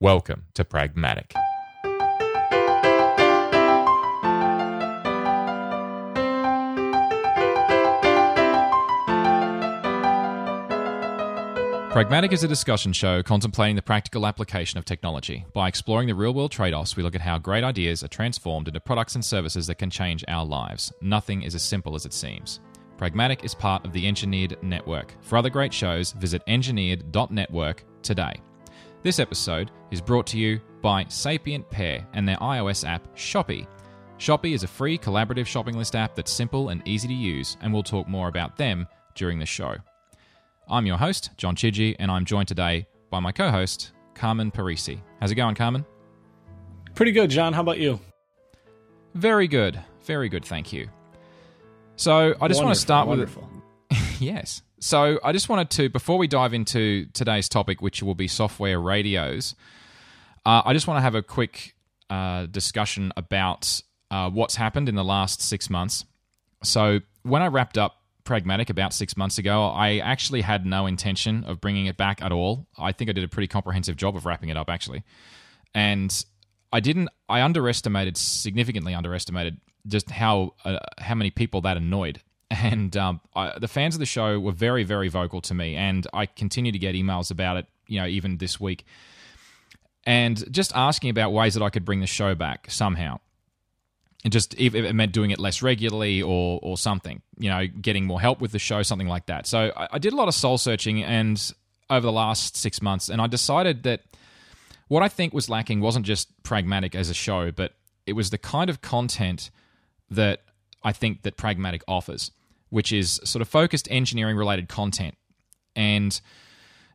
Welcome to Pragmatic. Pragmatic is a discussion show contemplating the practical application of technology. By exploring the real world trade offs, we look at how great ideas are transformed into products and services that can change our lives. Nothing is as simple as it seems. Pragmatic is part of the Engineered Network. For other great shows, visit engineered.network today. This episode is brought to you by Sapient Pair and their iOS app, Shopi. Shopi is a free collaborative shopping list app that's simple and easy to use, and we'll talk more about them during the show. I'm your host, John Chidgey, and I'm joined today by my co host, Carmen Parisi. How's it going, Carmen? Pretty good, John. How about you? Very good. Very good, thank you. So I just want to start wonderful. with yes. So I just wanted to before we dive into today's topic, which will be software radios. Uh, I just want to have a quick uh, discussion about uh, what's happened in the last six months. So when I wrapped up Pragmatic about six months ago, I actually had no intention of bringing it back at all. I think I did a pretty comprehensive job of wrapping it up actually, and I didn't. I underestimated significantly underestimated just how uh, how many people that annoyed. And um, I, the fans of the show were very very vocal to me, and I continue to get emails about it. You know, even this week, and just asking about ways that I could bring the show back somehow. And just if it meant doing it less regularly or or something, you know, getting more help with the show, something like that. So I, I did a lot of soul searching and over the last six months, and I decided that what I think was lacking wasn't just pragmatic as a show, but it was the kind of content that I think that Pragmatic offers, which is sort of focused engineering related content. And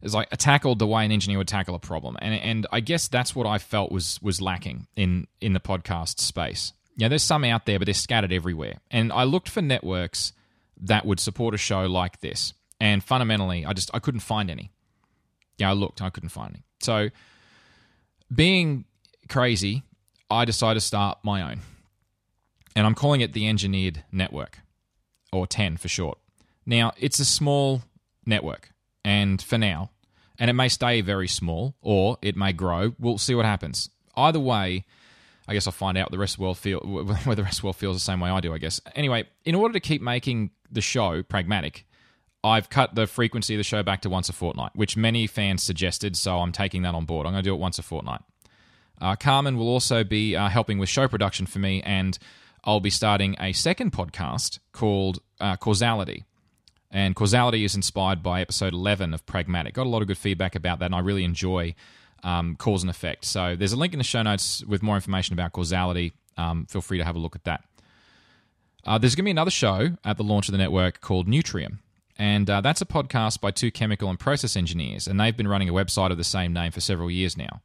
it's like tackled the way an engineer would tackle a problem. And and I guess that's what I felt was was lacking in in the podcast space. Yeah, there's some out there, but they're scattered everywhere. And I looked for networks that would support a show like this. And fundamentally, I just I couldn't find any. Yeah, I looked, I couldn't find any. So being crazy, I decided to start my own and I'm calling it the Engineered Network, or TEN for short. Now, it's a small network, and for now, and it may stay very small or it may grow. We'll see what happens. Either way, I guess I'll find out the rest of the world feel whether the rest of the world feels the same way I do. I guess. Anyway, in order to keep making the show pragmatic, I've cut the frequency of the show back to once a fortnight, which many fans suggested. So I'm taking that on board. I'm going to do it once a fortnight. Uh, Carmen will also be uh, helping with show production for me, and I'll be starting a second podcast called uh, Causality. And Causality is inspired by episode 11 of Pragmatic. Got a lot of good feedback about that, and I really enjoy um, cause and effect. So there's a link in the show notes with more information about causality. Um, feel free to have a look at that. Uh, there's going to be another show at the launch of the network called Neutrium. And uh, that's a podcast by two chemical and process engineers. And they've been running a website of the same name for several years now.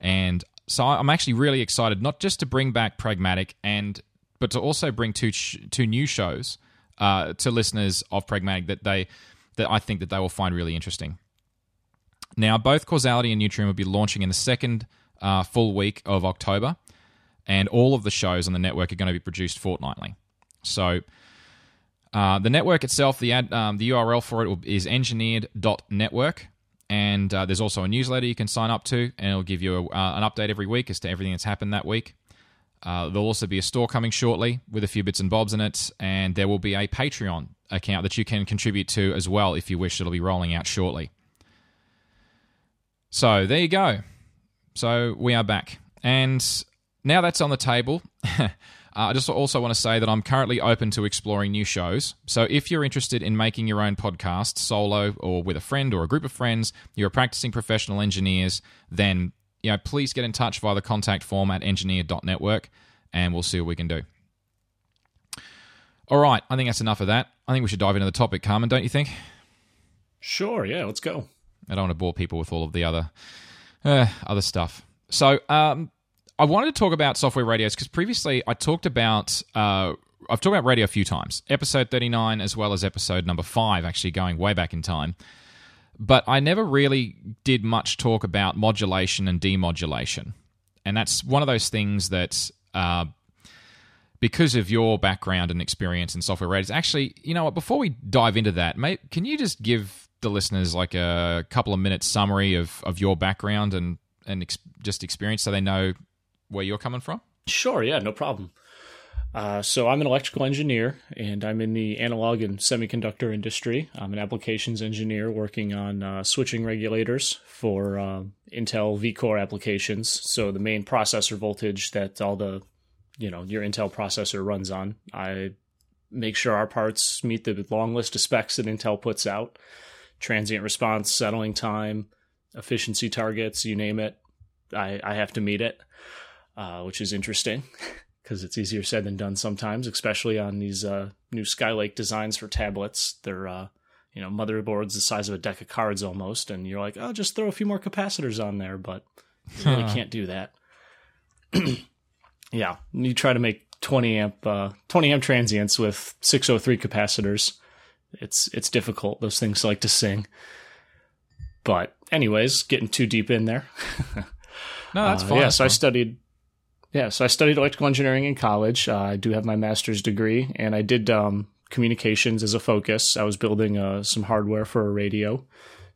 And so I'm actually really excited, not just to bring back Pragmatic and but to also bring two two new shows uh, to listeners of Pragmatic that they that I think that they will find really interesting. Now, both Causality and Neutrium will be launching in the second uh, full week of October, and all of the shows on the network are going to be produced fortnightly. So, uh, the network itself, the ad, um, the URL for it is engineered.network, and uh, there's also a newsletter you can sign up to, and it'll give you a, uh, an update every week as to everything that's happened that week. Uh, there'll also be a store coming shortly with a few bits and bobs in it, and there will be a Patreon account that you can contribute to as well if you wish. It'll be rolling out shortly. So there you go. So we are back, and now that's on the table. uh, I just also want to say that I'm currently open to exploring new shows. So if you're interested in making your own podcast solo or with a friend or a group of friends, you're practicing professional engineers, then you know, please get in touch via the contact form at engineer.network and we'll see what we can do. All right, I think that's enough of that. I think we should dive into the topic, Carmen, don't you think? Sure, yeah, let's go. I don't want to bore people with all of the other uh, other stuff. So, um, I wanted to talk about software radios because previously I talked about uh, I've talked about radio a few times, episode thirty nine as well as episode number five, actually going way back in time but I never really did much talk about modulation and demodulation. And that's one of those things that, uh, because of your background and experience in software radios, actually, you know what, before we dive into that, mate, can you just give the listeners like a couple of minutes summary of, of your background and, and ex- just experience so they know where you're coming from? Sure, yeah, no problem. Uh, so I'm an electrical engineer, and I'm in the analog and semiconductor industry. I'm an applications engineer working on uh, switching regulators for uh, Intel vCore applications. So the main processor voltage that all the, you know, your Intel processor runs on. I make sure our parts meet the long list of specs that Intel puts out: transient response, settling time, efficiency targets, you name it. I, I have to meet it, uh, which is interesting. because it's easier said than done sometimes, especially on these uh, new Skylake designs for tablets. They're uh, you know motherboards the size of a deck of cards almost, and you're like, oh, just throw a few more capacitors on there, but you really can't do that. yeah, you try to make 20 amp uh, 20 amp transients with 603 capacitors. It's it's difficult. Those things like to sing. But anyways, getting too deep in there. No, that's Uh, fine. Yeah, so I studied. Yeah, so I studied electrical engineering in college. Uh, I do have my master's degree, and I did um, communications as a focus. I was building uh, some hardware for a radio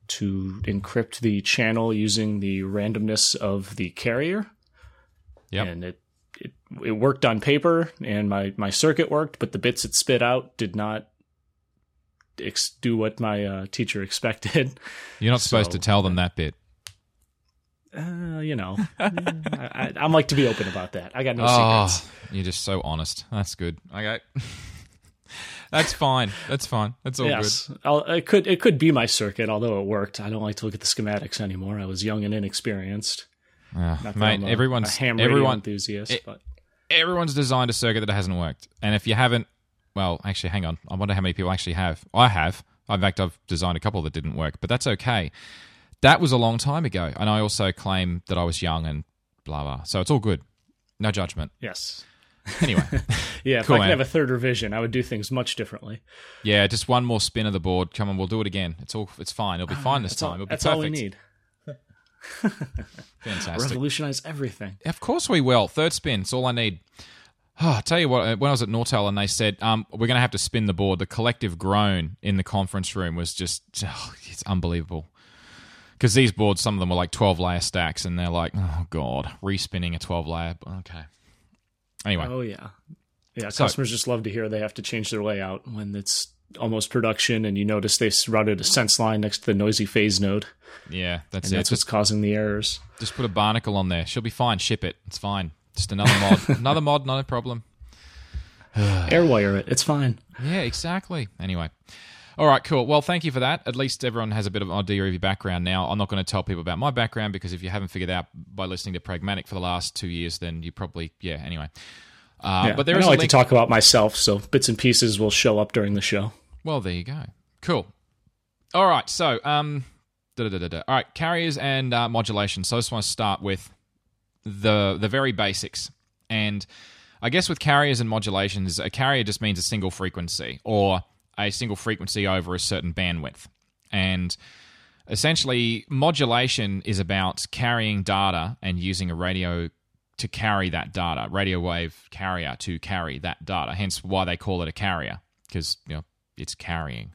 to encrypt the channel using the randomness of the carrier. Yep. And it, it it worked on paper, and my my circuit worked, but the bits it spit out did not ex- do what my uh, teacher expected. You're not supposed to tell them that bit. Uh, you know, I, I'm like to be open about that. I got no oh, secrets. you're just so honest. That's good. Okay. That's fine. That's fine. That's all yes, I'll, it could it could be my circuit, although it worked. I don't like to look at the schematics anymore. I was young and inexperienced. Uh, mate, a, everyone's a ham everyone enthusiast, it- but everyone's designed a circuit that hasn't worked. And if you haven't, well, actually, hang on. I wonder how many people actually have. I have. In fact, I've designed a couple that didn't work, but that's okay. That was a long time ago. And I also claim that I was young and blah, blah. So it's all good. No judgment. yes, Anyway, yeah. cool, If I could man. have a third revision, I would do things much differently. yeah, just one more spin of the board. Come on, we'll do it again. It's all. It's fine. It'll be fine this time. all, It'll be that's perfect. all we need. Fantastic. Revolutionize everything. Of course we will. Third spin. It's all I need. Oh, I'll tell you what, when I was at Nortel and they said, um, we're going to have to spin the board, the collective groan in the conference room was just, oh, it's unbelievable. Because these boards, some of them were like 12 layer stacks, and they're like, oh, God, respinning a 12 layer. Okay. Anyway, Oh yeah, yeah. So- Customers just love to hear they have to change their layout when it's almost production, and you notice they routed a sense line next to the noisy phase node, yeah, that's and it. that's Just, what's causing the errors. just put a barnacle on there. She'll be fine. Ship it. It's fine. Just another mod. another mod, not a problem. Airwire it. It's fine. Yeah, exactly. Anyway. All right, cool. Well, thank you for that. At least everyone has a bit of an idea of your background now. I'm not going to tell people about my background because if you haven't figured out by listening to Pragmatic for the last two years, then you probably, yeah, anyway. Uh, Yeah, but there I is don't like link. to talk about myself, so bits and pieces will show up during the show. Well, there you go. Cool. All right, so, um, da-da-da-da-da. all right, carriers and uh, modulation. So I just want to start with the the very basics. And I guess with carriers and modulations, a carrier just means a single frequency or a single frequency over a certain bandwidth. And essentially, modulation is about carrying data and using a radio to carry that data, radio wave carrier to carry that data. Hence why they call it a carrier because you know it's carrying.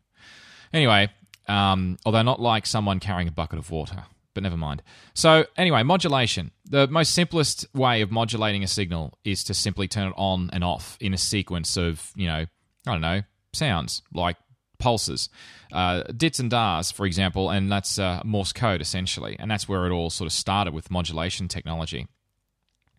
Anyway, um, although not like someone carrying a bucket of water, but never mind. So anyway, modulation. The most simplest way of modulating a signal is to simply turn it on and off in a sequence of you know I don't know sounds like pulses, uh, dits and dahs, for example, and that's uh, Morse code essentially, and that's where it all sort of started with modulation technology.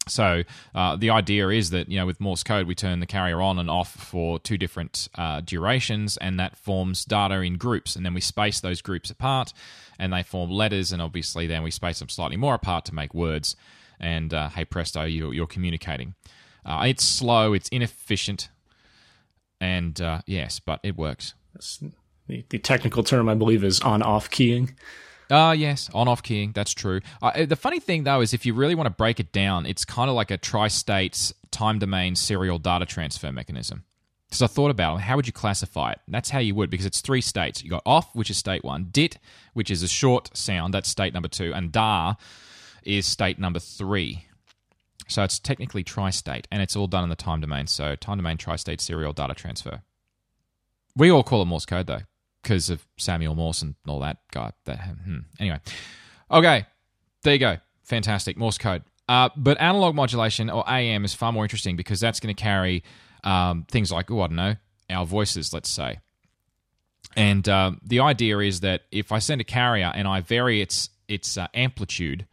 So uh, the idea is that you know with Morse code we turn the carrier on and off for two different uh, durations, and that forms data in groups, and then we space those groups apart, and they form letters, and obviously then we space them slightly more apart to make words. And uh, hey presto, you, you're communicating. Uh, it's slow, it's inefficient, and uh, yes, but it works. That's- The, the technical term, I believe, is on-off keying. Ah, yes, on off keying. That's true. Uh, the funny thing, though, is if you really want to break it down, it's kind of like a tri state time domain serial data transfer mechanism. Because I thought about it, how would you classify it? That's how you would, because it's three states. You got off, which is state one, dit, which is a short sound, that's state number two, and dah is state number three. So it's technically tri state, and it's all done in the time domain. So time domain tri state serial data transfer. We all call it Morse code, though because of Samuel Morse and all that guy. That hmm. anyway, okay, there you go. fantastic Morse code. Uh, but analog modulation or AM is far more interesting because that's going to carry um, things like, oh, I don't know, our voices, let's say. And uh, the idea is that if I send a carrier and I vary its its uh, amplitude,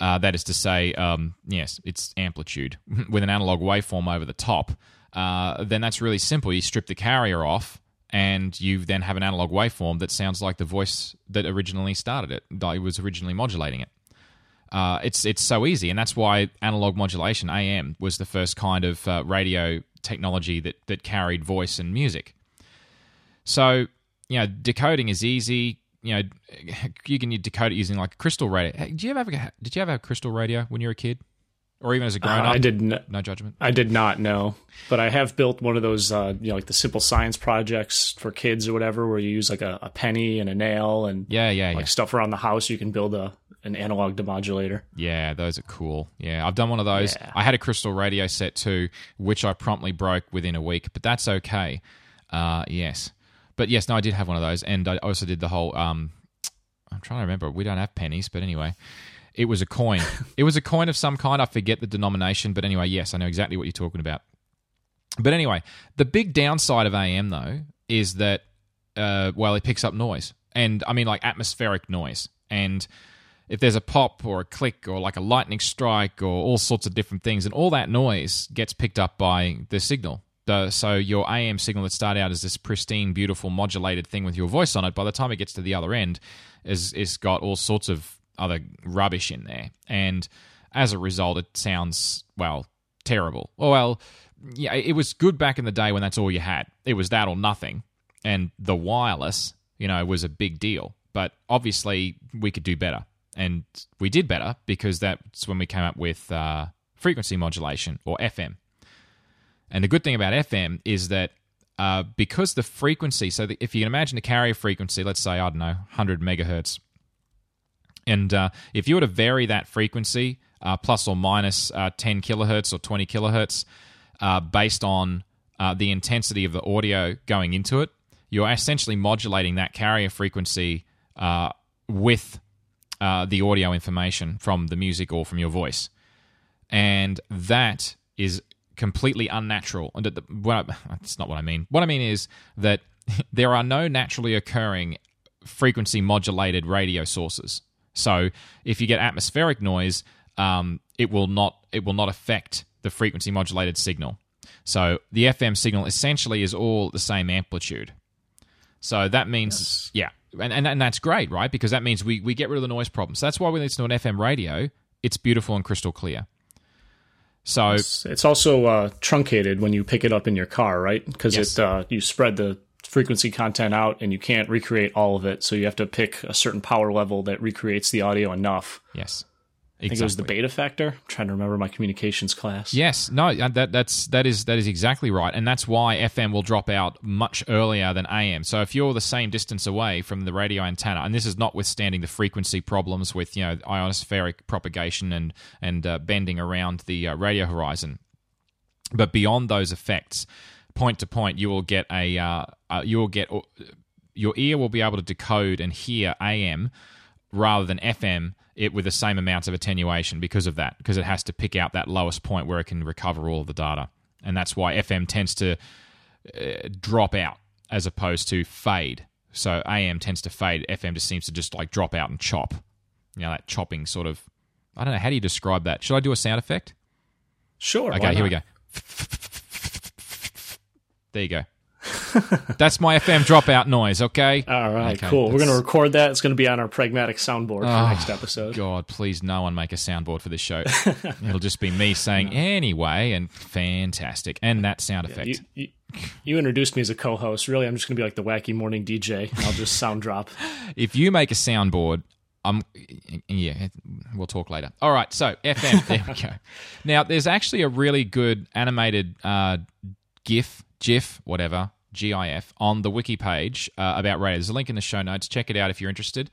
uh, that is to say, um, yes, its amplitude with an analog waveform over the top, uh, then that's really simple. You strip the carrier off, and you then have an analog waveform that sounds like the voice that originally started it, that was originally modulating it. Uh, it's it's so easy, and that's why analog modulation (AM) was the first kind of uh, radio technology that that carried voice and music. So you know, decoding is easy. You know, you can decode it using like a crystal radio. Did you ever have a, did you ever have a crystal radio when you were a kid, or even as a grown Uh, up? I did not. No judgment. I did not know, but I have built one of those, uh, you know, like the simple science projects for kids or whatever, where you use like a, a penny and a nail and Yeah, yeah, yeah. stuff around the house. You can build a an analog demodulator. Yeah, those are cool. Yeah, I've done one of those. Yeah. I had a crystal radio set too, which I promptly broke within a week, but that's okay. Uh, yes, but yes, no, I did have one of those, and I also did the whole. Um, I'm trying to remember. We don't have pennies, but anyway, it was a coin. it was a coin of some kind. I forget the denomination, but anyway, yes, I know exactly what you're talking about. But anyway, the big downside of AM though is that uh, well, it picks up noise, and I mean like atmospheric noise, and if there's a pop or a click or like a lightning strike or all sorts of different things, and all that noise gets picked up by the signal. The, so your AM signal that started out as this pristine, beautiful, modulated thing with your voice on it, by the time it gets to the other end, is is got all sorts of other rubbish in there, and as a result, it sounds well terrible. Or well, yeah, it was good back in the day when that's all you had. It was that or nothing, and the wireless, you know, was a big deal. But obviously, we could do better, and we did better because that's when we came up with uh, frequency modulation or FM. And the good thing about FM is that uh, because the frequency, so that if you can imagine a carrier frequency, let's say, I don't know, 100 megahertz, and uh, if you were to vary that frequency uh, plus or minus uh, 10 kilohertz or 20 kilohertz uh, based on uh, the intensity of the audio going into it, you're essentially modulating that carrier frequency with the audio information from the music or from your voice. And that is completely unnatural. And the- well, that's not what I mean. What I mean is that there are no naturally occurring frequency modulated radio sources. So if you get atmospheric noise, um, it will not it will not affect the frequency modulated signal. So the FM signal essentially is all the same amplitude. So that means yeah, and, and and that's great, right? Because that means we we get rid of the noise problem. So that's why we listen to an FM radio. It's beautiful and crystal clear. So It's, it's also uh, truncated when you pick it up in your car, right? Because Yes. it uh, you spread the frequency content out, and you can't recreate all of it. So you have to pick a certain power level that recreates the audio enough. yes, I think it was the beta factor. I'm trying to remember my communications class. Yes, no, uh, that that's that is that is exactly right, and that's why FM will drop out much earlier than AM. So if you're the same distance away from the radio antenna, and this is notwithstanding the frequency problems with you know ionospheric propagation and and uh, bending around the uh, radio horizon, but beyond those effects, point to point, you will get a uh, uh, you will get your ear will be able to decode and hear AM rather than FM it with the same amounts of attenuation because of that, because it has to pick out that lowest point where it can recover all of the data. And that's why FM tends to uh, drop out as opposed to fade. So AM tends to fade, FM just seems to just like drop out and chop. You know, that chopping sort of. I don't know. How do you describe that? Should I do a sound effect? Sure. Okay, here we go. There you go. That's my FM dropout noise, okay? All right, Okay, cool. We're going to record that. It's going to be on our pragmatic soundboard for Oh, next episode. God, please no one make a soundboard for this show. It'll just be me saying anyway and fantastic. And that sound effect. You, you, you introduced me as a co-host. Really, I'm just going to be like the wacky morning DJ. I'll just sound drop. if you make a soundboard, I'm yeah, we'll talk later. All right, so FM, there we go. Now, there's actually a really good animated uh, GIF, GIF, whatever, GIF on the wiki page uh, about radio. There's a link in the show notes. Check it out if you're interested.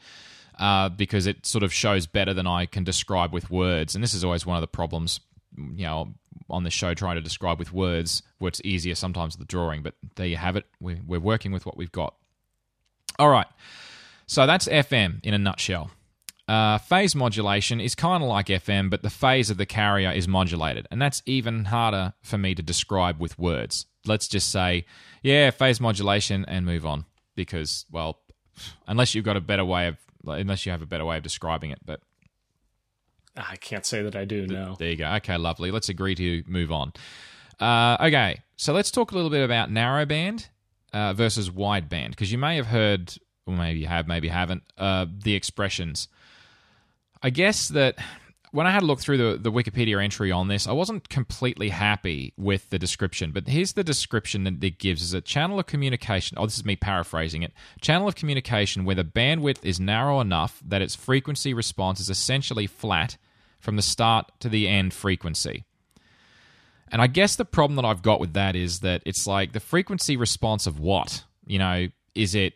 Uh, because it sort of shows better than I can describe with words, and this is always one of the problems, you know, on the show trying to describe with words. Where it's easier sometimes the drawing, but there you have it. We're, we're working with what we've got. All right, so that's FM in a nutshell. uh, phase modulation is kind of like FM, but the phase of the carrier is modulated. And that's even harder for me to describe with words. Let's just say, yeah, phase modulation and move on. Because, well, unless you've got a better way of, unless you have a better way of describing it. But I can't say that I do, no. there you go. Okay, lovely. Let's agree to move on. Uh, okay, so let's talk a little bit about narrowband uh, versus wideband. Because you may have heard, or maybe you have, maybe you haven't, uh, the expressions I guess that when I had a look through the, the Wikipedia entry on this, I wasn't completely happy with the description. But here's the description that it gives: is a channel of communication. Oh, this is me paraphrasing it. Channel of communication where the bandwidth is narrow enough that its frequency response is essentially flat from the start to the end frequency. And I guess the problem that I've got with that is that it's like the frequency response of what? You know, is it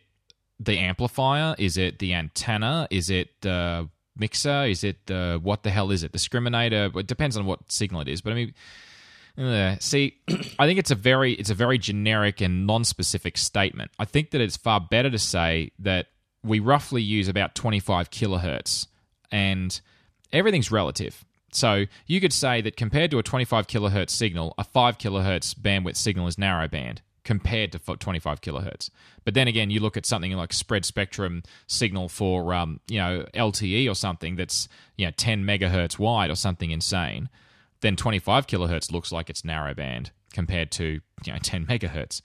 the amplifier? Is it the antenna? Is it uh, mixer? Is it the what the hell is it? Discriminator? It depends on what signal it is. But I mean, see, I think it's a very it's a very generic and non-specific statement. I think that it's far better to say that we roughly use about 25 kilohertz, and everything's relative. So you could say that compared to a 25 kilohertz signal, a 5 kilohertz bandwidth signal is narrowband compared to 25 kilohertz. But then again, you look at something like spread spectrum signal for um, you know LTE or something that's you know 10 megahertz wide or something insane. Then 25 kilohertz looks like it's narrowband compared to you know 10 megahertz.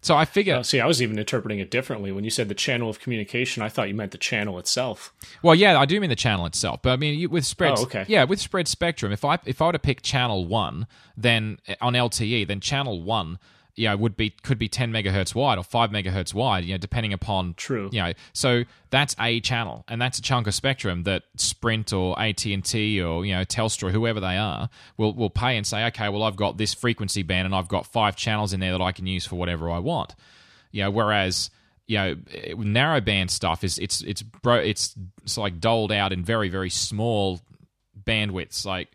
So I figure. Oh, see, I was even interpreting it differently when you said the channel of communication. I thought you meant the channel itself. Well, yeah, I do mean the channel itself, but I mean with spread. Oh, okay. Yeah, with spread spectrum. If I if I were to pick channel one, then on LTE, then channel one you know, would be could be 10 megahertz wide or 5 megahertz wide, you know, depending upon true. You know, so that's a channel, and that's a chunk of spectrum that Sprint or AT and T or you know Telstra, whoever they are, will will pay and say, okay, well, I've got this frequency band and I've got five channels in there that I can use for whatever I want. You know, whereas you know, narrowband stuff is it's it's bro it's it's like doled out in very very small bandwidths, like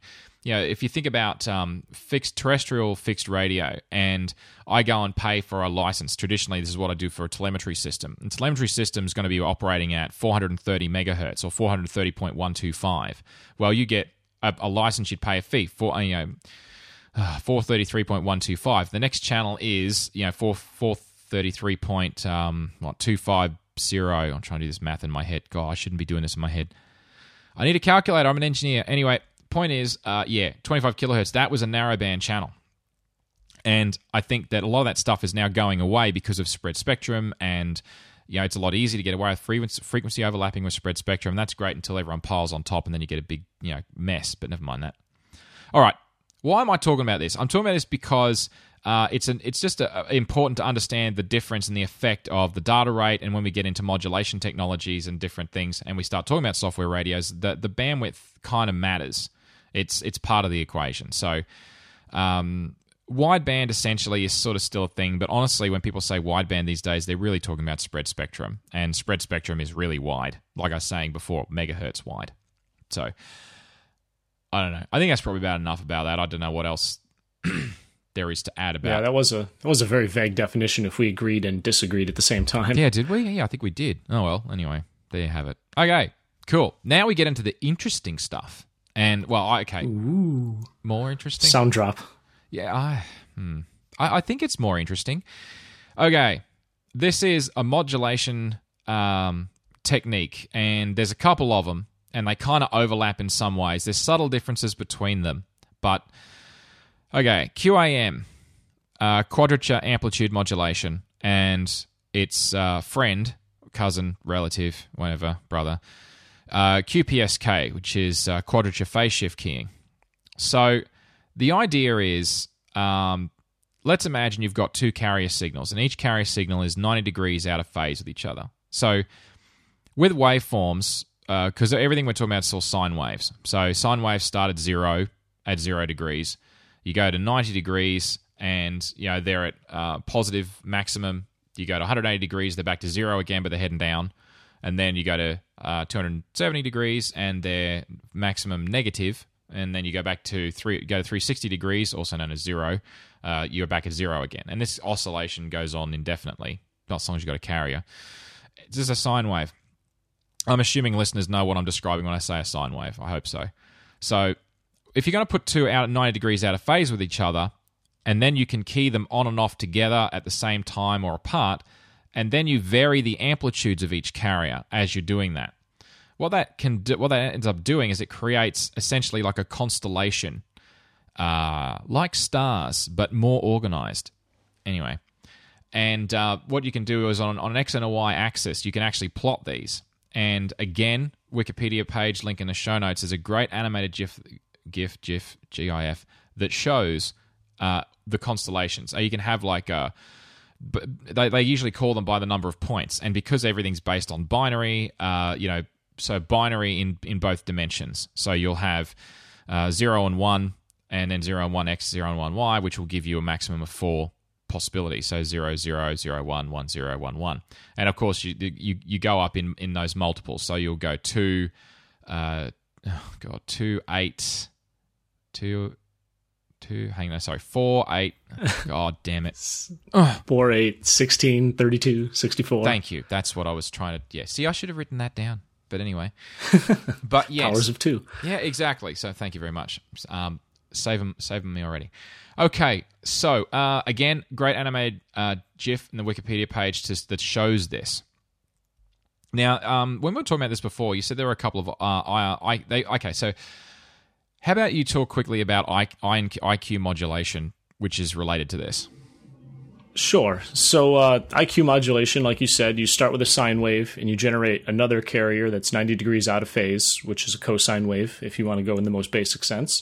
you know, if you think about um, fixed terrestrial fixed radio, and I go and pay for a license. Traditionally, this is what I do for a telemetry system. And telemetry system is going to be operating at 430 megahertz or 430.125. Well, you get a, a license, you'd pay a fee for you know. Uh, 433.125. The next channel is, you know, 4, 433. Point, um, what, 250. I'm trying to do this math in my head. God, I shouldn't be doing this in my head. I need a calculator. I'm an engineer. Anyway, point is, uh, yeah, 25 kilohertz, that was a narrowband channel. And I think that a lot of that stuff is now going away because of spread spectrum and you know, it's a lot easier to get away with frequency overlapping with spread spectrum. That's great until everyone piles on top and then you get a big, you know, mess, but never mind that. All right. Why am I talking about this? I'm talking about this because uh, it's an, it's just a, important to understand the difference and the effect of the data rate, and when we get into modulation technologies and different things, and we start talking about software radios, the the bandwidth kind of matters. It's it's part of the equation. So. Um, wideband essentially is sort of still a thing, but honestly, when people say wideband these days, they're really talking about spread spectrum, and spread spectrum is really wide. Like I was saying before, megahertz wide. So I don't know. I think that's probably about enough about that. I don't know what else there is to add about. Yeah, that was a that was a very vague definition. If we agreed and disagreed at the same time. Yeah, did we? Yeah, I think we did. Oh well. Anyway, there you have it. Okay, cool. Now we get into the interesting stuff. And well, okay, Ooh. more interesting. Sound drop. Yeah, I, hmm. I, I think it's more interesting. Okay, this is a modulation um, technique, and there's a couple of them, and they kind of overlap in some ways. There's subtle differences between them, but okay, QAM, uh, quadrature amplitude modulation, and its uh, friend, cousin, relative, whatever, brother uh, QPSK, which is uh, quadrature phase shift keying. So the idea is um, let's imagine you've got two carrier signals, and each carrier signal is 90 degrees out of phase with each other. So with waveforms, because uh, everything we're talking about is all sine waves. So sine waves start at zero at zero degrees. You go to 90 degrees, and you know they're at uh, positive maximum. You go to 180 degrees, they're back to zero again, but they're heading down and then you go to uh, 270 degrees and they're maximum negative, and then you go back to three, go to 360 degrees, also known as zero. Uh, you're back at zero again, and this oscillation goes on indefinitely, not as long as you have got a carrier. This is a sine wave. I'm assuming listeners know what I'm describing when I say a sine wave. I hope so. So if you're going to put two out at 90 degrees out of phase with each other, and then you can key them on and off together at the same time or apart, and then you vary the amplitudes of each carrier as you're doing that. What that can do, what that ends up doing is it creates essentially like a constellation, uh, like stars, but more organized. Anyway, and uh, what you can do is on, on an x and a y axis, you can actually plot these. And again, Wikipedia page link in the show notes is a great animated GIF, GIF, GIF, GIF that shows uh, the constellations. Uh, you can have like a they, they usually call them by the number of points. And because everything's based on binary uh, you know so binary in in both dimensions. So you'll have uh, 0 and 1 and then 0 and 1 x 0 and 1 y which will give you a maximum of four possibilities. So 0 0 0 1 1 0 1 1 and of course you you, you go up in in those multiples. So you'll go 2 uh, oh god 2 8 2 two, hang on, sorry, four, eight. God damn it. Four, eight, 16, 32, 64. Thank you. That's what I was trying to, yeah. See, I should have written that down. But anyway. but yes. Powers of two. Yeah, exactly. So thank you very much. Um, save them, save them me already. Okay, so uh, again, great animated uh, GIF in the Wikipedia page to, that shows this. Now, um, when we were talking about this before, you said there were a couple of uh, I, I, they, okay. So how about you talk quickly about IQ modulation, which is related to this? Sure. So uh, IQ modulation, like you said, you start with a sine wave and you generate another carrier that's 90 degrees out of phase, which is a cosine wave, if you want to go in the most basic sense.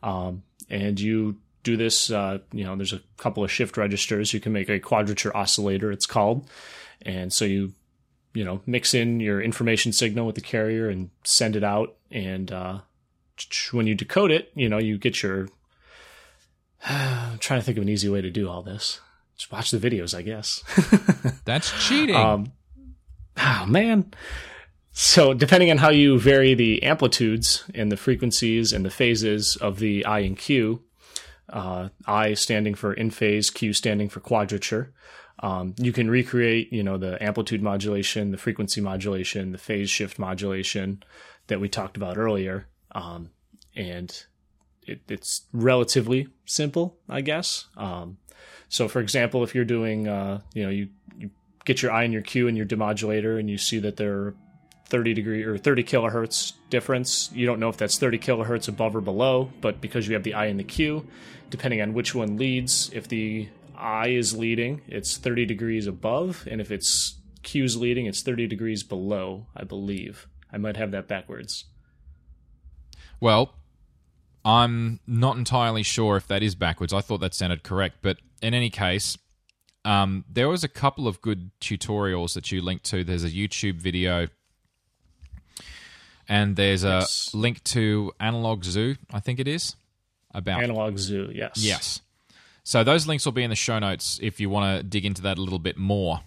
Um, and you do this, uh, you know, there's a couple of shift registers. You can make a quadrature oscillator, it's called. And so you, you know, mix in your information signal with the carrier and send it out. And uh, when you decode it, you know, you get your. I'm trying to think of an easy way to do all this. Just watch the videos, I guess. That's cheating. Um, oh man. So depending on how you vary the amplitudes and the frequencies and the phases of the I and Q, uh, I standing for in phase, Q standing for quadrature. Um, you can recreate, you know, the amplitude modulation, the frequency modulation, the phase shift modulation that we talked about earlier, um, and it, it's relatively simple, I guess. Um, so, for example, if you're doing, uh, you know, you, you get your I and your Q and your demodulator, and you see that they're 30 degree or 30 kilohertz difference. You don't know if that's 30 kilohertz above or below, but because you have the I and the Q, depending on which one leads, if the I is leading, it's 30 degrees above, and if it's Q's leading, it's 30 degrees below, I believe. I might have that backwards. Well, I'm not entirely sure if that is backwards. I thought that sounded correct, but in any case, um, there was a couple of good tutorials that you linked to. There's a YouTube video, and there's a yes. link to Analog Zoo. I think it is about Analog Zoo. Yes. Yes. So those links will be in the show notes if you want to dig into that a little bit more.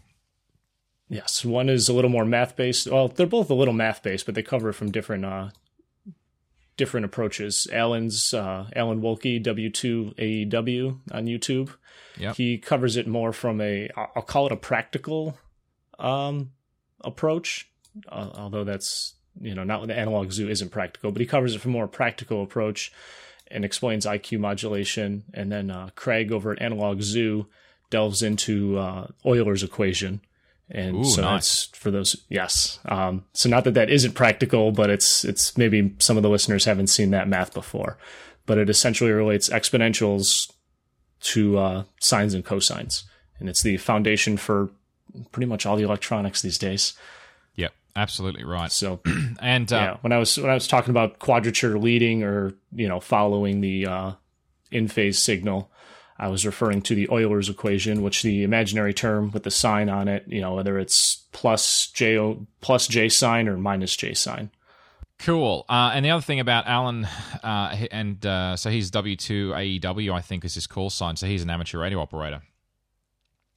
Yes, one is a little more math based. Well, they're both a little math based, but they cover from different uh, different approaches. Alan's uh, Alan Wolke W2AEW on YouTube. Yep. He covers it more from a I'll call it a practical um, approach, uh, although that's you know not the analog zoo isn't practical, but he covers it from a more practical approach and explains IQ modulation. And then uh, Craig over at Analog Zoo delves into uh, Euler's equation and Ooh, so nice. that's for those yes. Um, so not that that isn't practical but it's it's maybe some of the listeners haven't seen that math before. But it essentially relates exponentials to uh, sines and cosines. And it's the foundation for pretty much all the electronics these days. Yep absolutely right. So and uh, yeah when i was when i was talking about quadrature leading or you know following the uh, in phase signal I was referring to the Euler's equation, which the imaginary term with the sign on it, you know, whether it's plus J plus J sine or minus J sine. Cool. Uh, and the other thing about Alan, uh, and uh, so he's W2AEW, I think is his call sign. So he's an amateur radio operator.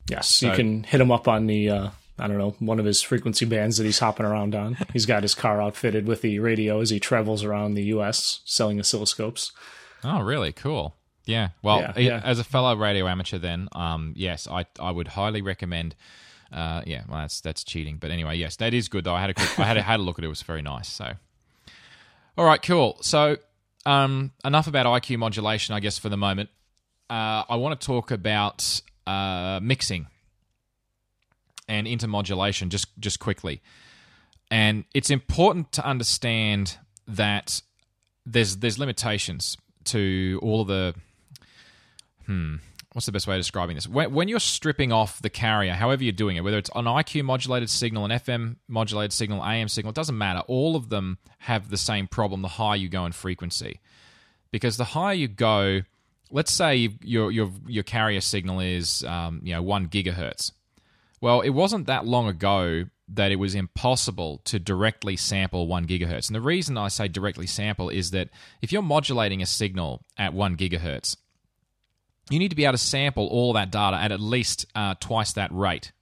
Yes, so, you can hit him up on the, uh, I don't know, one of his frequency bands that he's hopping around on. he's got his car outfitted with the radio as he travels around the U.S. selling oscilloscopes. Oh, really? Cool. Yeah, well, yeah, yeah. as a fellow radio amateur, then, um, yes, I I would highly recommend Uh, yeah, well, that's that's cheating. But anyway, yes, that is good though. I had a quick, I had a, had a look at it. It was very nice. So, all right, cool. So, um, enough about IQ modulation, I guess, for the moment. Uh, I want to talk about uh, mixing and intermodulation just just quickly. And it's important to understand that there's there's limitations to all of the hmm what's the best way of describing this? When, when, you're stripping off the carrier, however you're doing it, whether it's an IQ modulated signal, an FM modulated signal, AM signal, it doesn't matter. All of them have the same problem the higher you go in frequency. Because the higher you go, let's say your, your, your carrier signal is um, you know, one gigahertz. Well, it wasn't that long ago that it was impossible to directly sample 1 gigahertz. And the reason I say directly sample is that if you're modulating a signal at 1 gigahertz, you need to be able to sample all that data at at least uh, twice that rate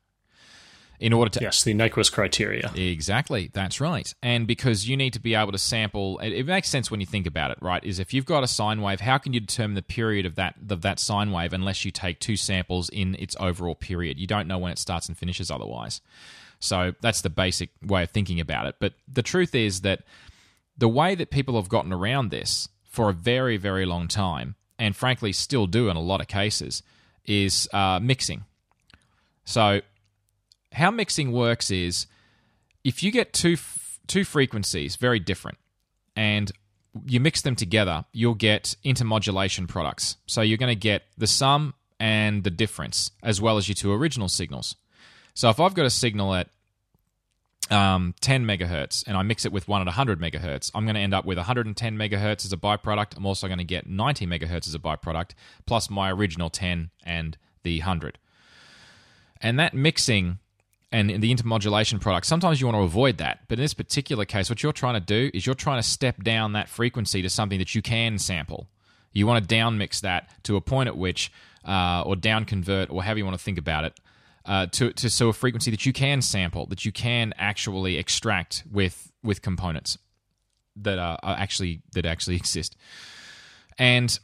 in order to yes the nyquist criteria. Exactly. That's right. And because you need to be able to sample it, it, makes sense when you think about it right is if you've got a sine wave how can you determine the period of that of that sine wave unless you take two samples in its overall period? You don't know when it starts and finishes otherwise. So that's the basic way of thinking about it. But the truth is that the way that people have gotten around this for a very very long time and frankly still do in a lot of cases, is uh, mixing. So, how mixing works is if you get two two frequencies very different, and you mix them together, you'll get intermodulation products. So you're going to get the sum and the difference, as well as your two original signals. So if I've got a signal at um, 10 megahertz and I mix it with one at 100 megahertz, I'm going to end up with 110 megahertz as a byproduct. I'm also going to get 90 megahertz as a byproduct, plus my original 10 and the 100. And that mixing and the intermodulation product, sometimes you want to avoid that. But in this particular case, what you're trying to do is you're trying to step down that frequency to something that you can sample. You want to down mix that to a point at which, uh, or down convert, or however you want to think about it, uh, to, to so a frequency that you can sample, that you can actually extract with with components that are, are actually that actually exist. And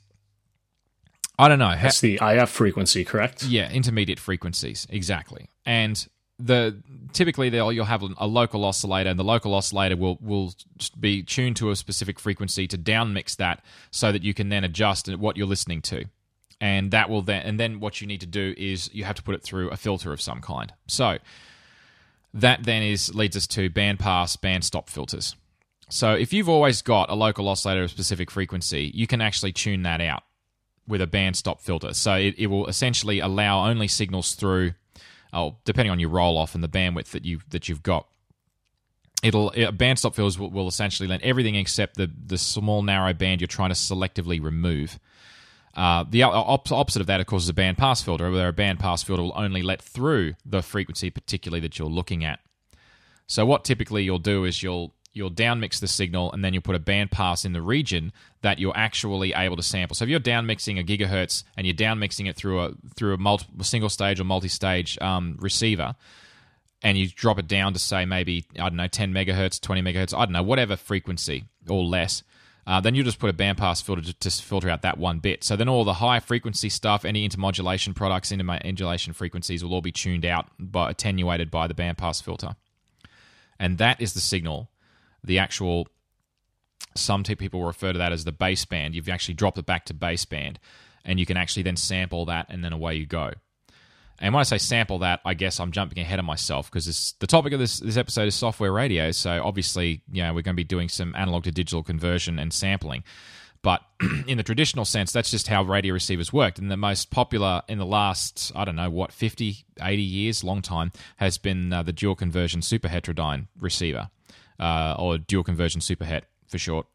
I don't know. That's the IF frequency, correct? Yeah, intermediate frequencies, exactly. And the typically they'll you'll have a local oscillator, and the local oscillator will will be tuned to a specific frequency to downmix that, so that you can then adjust what you're listening to and that will then and then what you need to do is you have to put it through a filter of some kind. So that then is leads us to band pass, band stop filters. So if you've always got a local oscillator of specific frequency, you can actually tune that out with a band stop filter. So it, it will essentially allow only signals through, oh, depending on your roll off and the bandwidth that you that you've got. It'll band stop filters will, will essentially let everything except the the small narrow band you're trying to selectively remove. Uh, the op- opposite of that, of course, is a band pass filter, where a band pass filter will only let through the frequency, particularly that you're looking at. So, what typically you'll do is you'll you'll downmix the signal, and then you'll put a band pass in the region that you're actually able to sample. So, if you're downmixing a gigahertz and you're downmixing it through a through a multi, single stage or multi stage um, receiver, and you drop it down to say maybe I don't know 10 megahertz, 20 megahertz, I don't know whatever frequency or less uh, then you just put a bandpass filter to, to, filter out that one bit. So then all the high frequency stuff, any intermodulation products, intermodulation frequencies will all be tuned out, by, attenuated by the bandpass filter. And that is the signal, the actual. Some people refer to that as the baseband. You've actually dropped it back to baseband, and you can actually then sample that, and then away you go. And when I say sample that, I guess I'm jumping ahead of myself because the topic of this this episode is software radio. So obviously, you know, we're going to be doing some analog to digital conversion and sampling. But in the traditional sense, that's just how radio receivers worked. And the most popular in the last, I don't know, what, 50, 80 years, long time, has been uh, the dual conversion super heterodyne receiver, uh, or dual conversion superhet for short.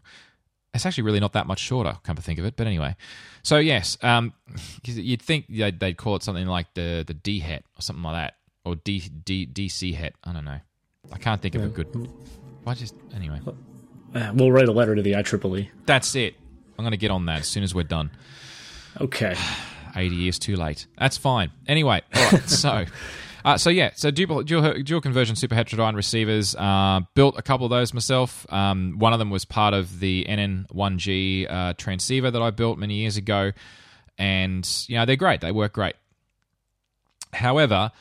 It's actually really not that much shorter, come to think of it. But anyway, so yes, um, you'd think they'd, call it something like the the D het or something like that, or D D DC het. I don't know. I can't think of yeah. a good. Why just anyway? Uh, we'll write a letter to the IEEE. That's it. I'm going to get on that as soon as we're done. Okay. 80 years too late. That's fine. Anyway, all right. so uh, so yeah, so dual, dual, dual conversion super heterodyne receivers. Uh, built a couple of those myself. Um, one of them was part of the NN1G uh, transceiver that I built many years ago, and you know they're great. They work great. However,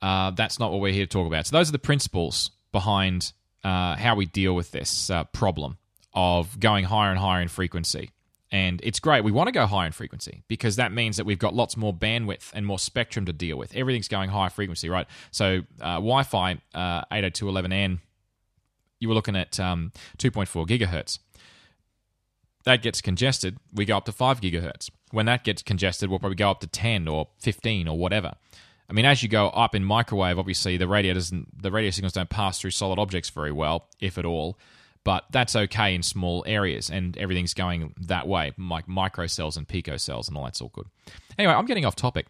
uh, that's not what we're here to talk about. So those are the principles behind uh, how we deal with this uh, problem of going higher and higher in frequency. And it's great. We want to go higher in frequency because that means that we've got lots more bandwidth and more spectrum to deal with. Everything's going high frequency, right? So uh, Wi-Fi uh, 802.11n, you were looking at um, 2.4 gigahertz. That gets congested. We go up to 5 gigahertz. When that gets congested, we'll probably go up to 10 or 15 or whatever. I mean, as you go up in microwave, obviously the radio doesn't the radio signals don't pass through solid objects very well, if at all. But that's okay in small areas, and everything's going that way, like microcells and picocells, and all that's all good. Anyway, I'm getting off topic.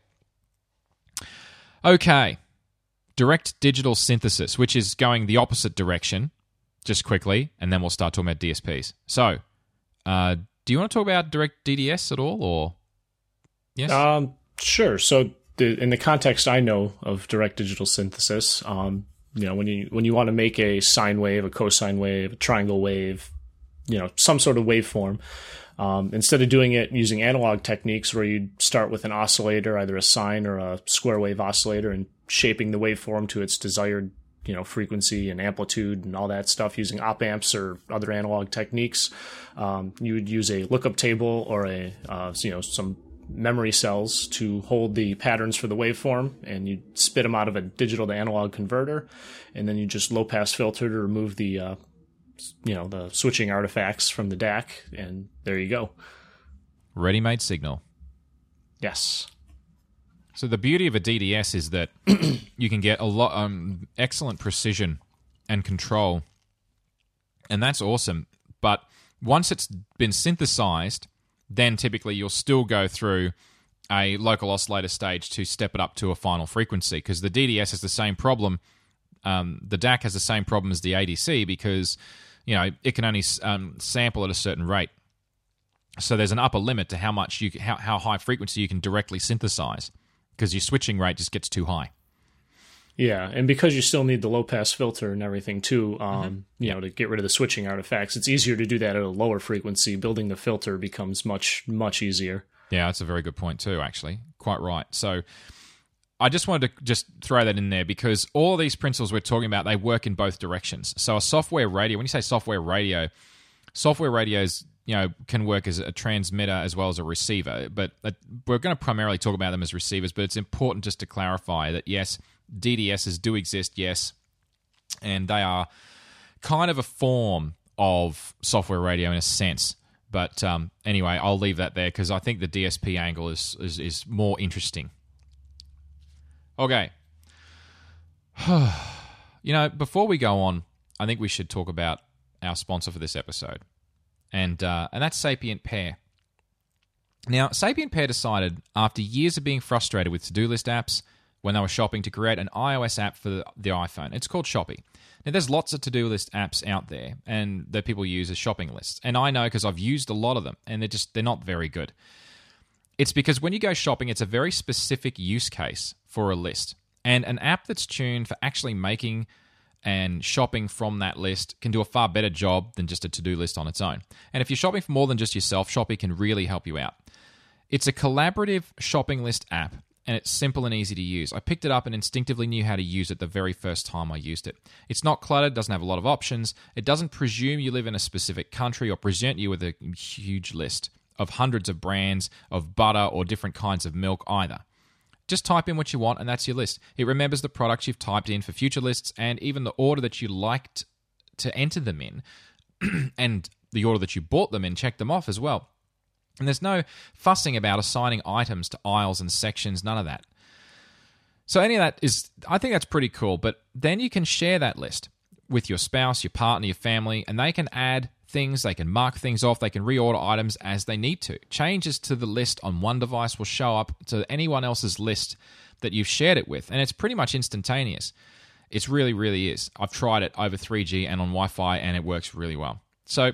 Okay, direct digital synthesis, which is going the opposite direction, just quickly, and then we'll start talking about DSPs. So, uh, do you want to talk about direct DDS at all, or yes? Um, sure. So the, in the context I know of direct digital synthesis, um, you know, when you when you want to make a sine wave, a cosine wave, a triangle wave, you know, some sort of waveform, um, instead of doing it using analog techniques where you start with an oscillator, either a sine or a square wave oscillator, and shaping the waveform to its desired you know frequency and amplitude and all that stuff using op amps or other analog techniques. Um, you would use a lookup table or a uh, you know some memory cells to hold the patterns for the waveform, and you spit them out of a digital to analog converter, and then you just low pass filter to remove the uh, you know the switching artifacts from the DAC, and there you go. Ready made signal. Yes. So the beauty of a DDS is that you can get a lot um, excellent precision and control, and that's awesome. But once it's been synthesized then typically you'll still go through a local oscillator stage to step it up to a final frequency because the DDS has the same problem. Um, the DAC has the same problem as the ADC because you know it can only um, sample at a certain rate. So there's an upper limit to how much you how, how high frequency you can directly synthesize because your switching rate just gets too high. Yeah, and because you still need the low pass filter and everything too, um, mm-hmm. you know, to get rid of the switching artifacts, it's easier to do that at a lower frequency. Building the filter becomes much much easier. Yeah, that's a very good point too. Actually, quite right. So. I just wanted to just throw that in there because all these principles we're talking about they work in both directions. So a software radio, when you say software radio, software radios you know can work as a transmitter as well as a receiver, but uh, we're going to primarily talk about them as receivers. But it's important just to clarify that yes, DDSs do exist, yes, and they are kind of a form of software radio in a sense. But um, anyway, I'll leave that there because I think the DSP angle is, is, is more interesting. Okay. you know, before we go on, I think we should talk about our sponsor for this episode, and uh, and that's Sapient Pair. Now, Sapient Pair decided after years of being frustrated with to-do list apps when they were shopping to create an iOS app for the, iPhone. It's called Shopi. Now, there's lots of to-do list apps out there, and that people use as shopping lists. And I know because I've used a lot of them, and they're just they're not very good. It's because when you go shopping, it's a very specific use case for a list, and an app that's tuned for actually making and shopping from that list can do a far better job than just a to-do list on its own. And if you're shopping for more than just yourself, Shopi can really help you out. It's a collaborative shopping list app and it's simple and easy to use. I picked it up and instinctively knew how to use it the very first time I used it. It's not cluttered, doesn't have a lot of options, it doesn't presume you live in a specific country or present you with a huge list of hundreds of brands of butter or different kinds of milk either. Just type in what you want and that's your list. It remembers the products you've typed in for future lists and even the order that you liked to enter them in and the order that you bought them in, check them off as well. And there's no fussing about assigning items to aisles and sections, none of that. So, any of that is, I think that's pretty cool. But then you can share that list with your spouse, your partner, your family, and they can add things, they can mark things off, they can reorder items as they need to. Changes to the list on one device will show up to anyone else's list that you've shared it with, and it's pretty much instantaneous. It's really, really is. I've tried it over 3G and on Wi Fi, and it works really well. So,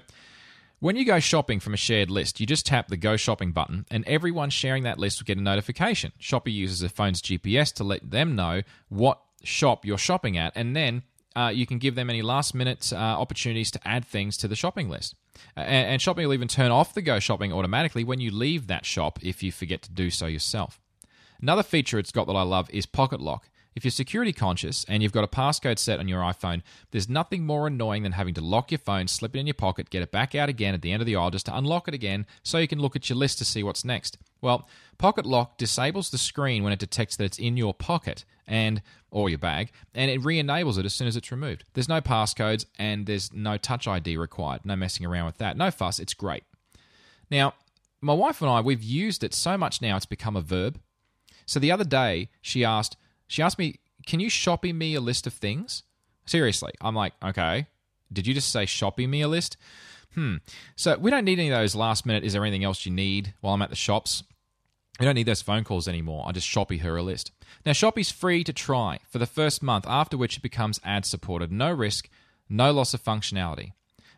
when you go shopping from a shared list, you just tap the Go Shopping button, and everyone sharing that list will get a notification. Shopi uses their phone's GPS to let them know what shop you're shopping at, and then uh, you can give them any last minute uh, opportunities to add things to the shopping list. And, and Shopping will even turn off the Go Shopping automatically when you leave that shop if you forget to do so yourself. Another feature it's got that I love is Pocket Lock. If you're security conscious and you've got a passcode set on your iPhone, there's nothing more annoying than having to lock your phone, slip it in your pocket, get it back out again at the end of the aisle just to unlock it again so you can look at your list to see what's next. Well, Pocket Lock disables the screen when it detects that it's in your pocket and or your bag, and it re-enables it as soon as it's removed. There's no passcodes and there's no touch ID required. No messing around with that. No fuss. It's great. Now, my wife and I, we've used it so much now it's become a verb. So the other day, she asked, she asked me, "Can you shopping me a list of things?" Seriously, I'm like, okay. Did you just say shopping me a list? Hmm. So we don't need any of those last minute. Is there anything else you need while I'm at the shops? We don't need those phone calls anymore. I just Shopi her a list. Now, Shopi's free to try for the first month, after which it becomes ad supported. No risk, no loss of functionality.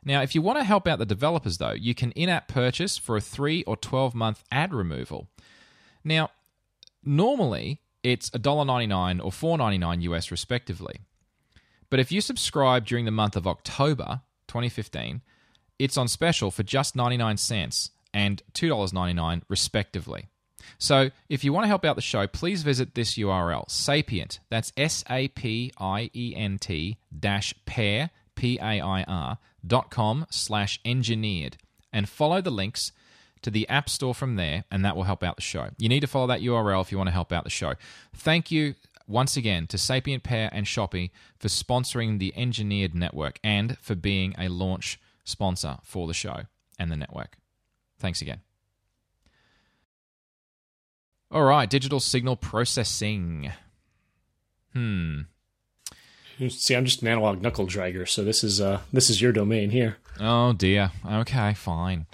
Now, if you want to help out the developers, though, you can in app purchase for a 3 or 12 month ad removal. Now, normally it's $1.99 or $4.99 US respectively. But if you subscribe during the month of October 2015, it's on special for just 99 cents and $2.99 respectively. So if you want to help out the show, please visit this URL, Sapient. That's S A P I E N T dash pair, P A I R, dot com slash engineered, and follow the links to the App Store from there, and that will help out the show. You need to follow that URL if you want to help out the show. Thank you once again to Sapient Pair and Shopi for sponsoring the Engineered Network and for being a launch sponsor for the show and the network. Thanks again. All right, digital signal processing. Hmm. See, I'm just an analog knuckle dragger, so this is uh this is your domain here. Oh dear. Okay, fine.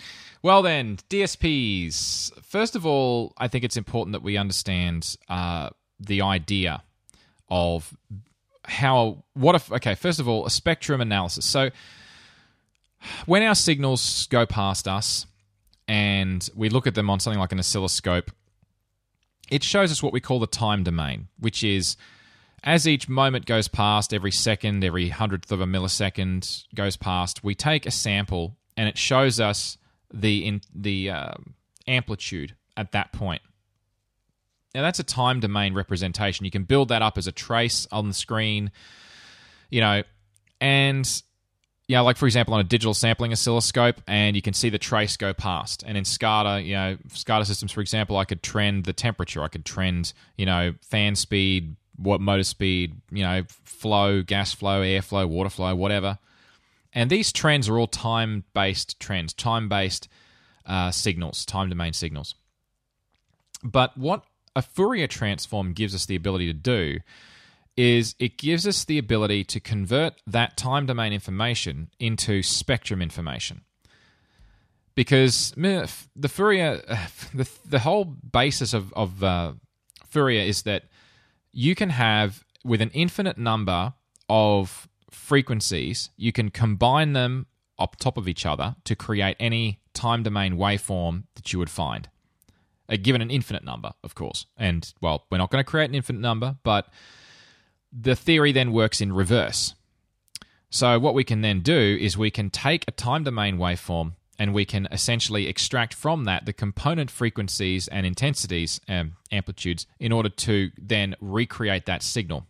Well then, DSPs. First of all, I think it's important that we understand uh, the idea of how what if okay first of all a spectrum analysis so when our signals go past us and we look at them on something like an oscilloscope it shows us what we call the time domain which is as each moment goes past every second every hundredth of a millisecond goes past we take a sample and it shows us the in the uh, amplitude at that point now that's a time domain representation. You can build that up as a trace on the screen, you know, and you know, like for example, on a digital sampling oscilloscope, and you can see the trace go past. And in SCADA, you know, SCADA systems, for example, I could trend the temperature, I could trend, you know, fan speed, what motor speed, you know, flow, gas flow, air flow, water flow, whatever. And these trends are all time based trends, time based uh, signals, time domain signals. But what a Fourier transform gives us the ability to do is it gives us the ability to convert that time domain information into spectrum information. Because the Fourier, the, the whole basis of, of uh, Fourier is that you can have, with an infinite number of frequencies, you can combine them up top of each other to create any time domain waveform that you would find uh, given an infinite number, of course. And, well, we're not going to create an infinite number, but the theory then works in reverse. So, what we can then do is we can take a time domain waveform and we can essentially extract from that the component frequencies and intensities, um, amplitudes, in order to then recreate that signal.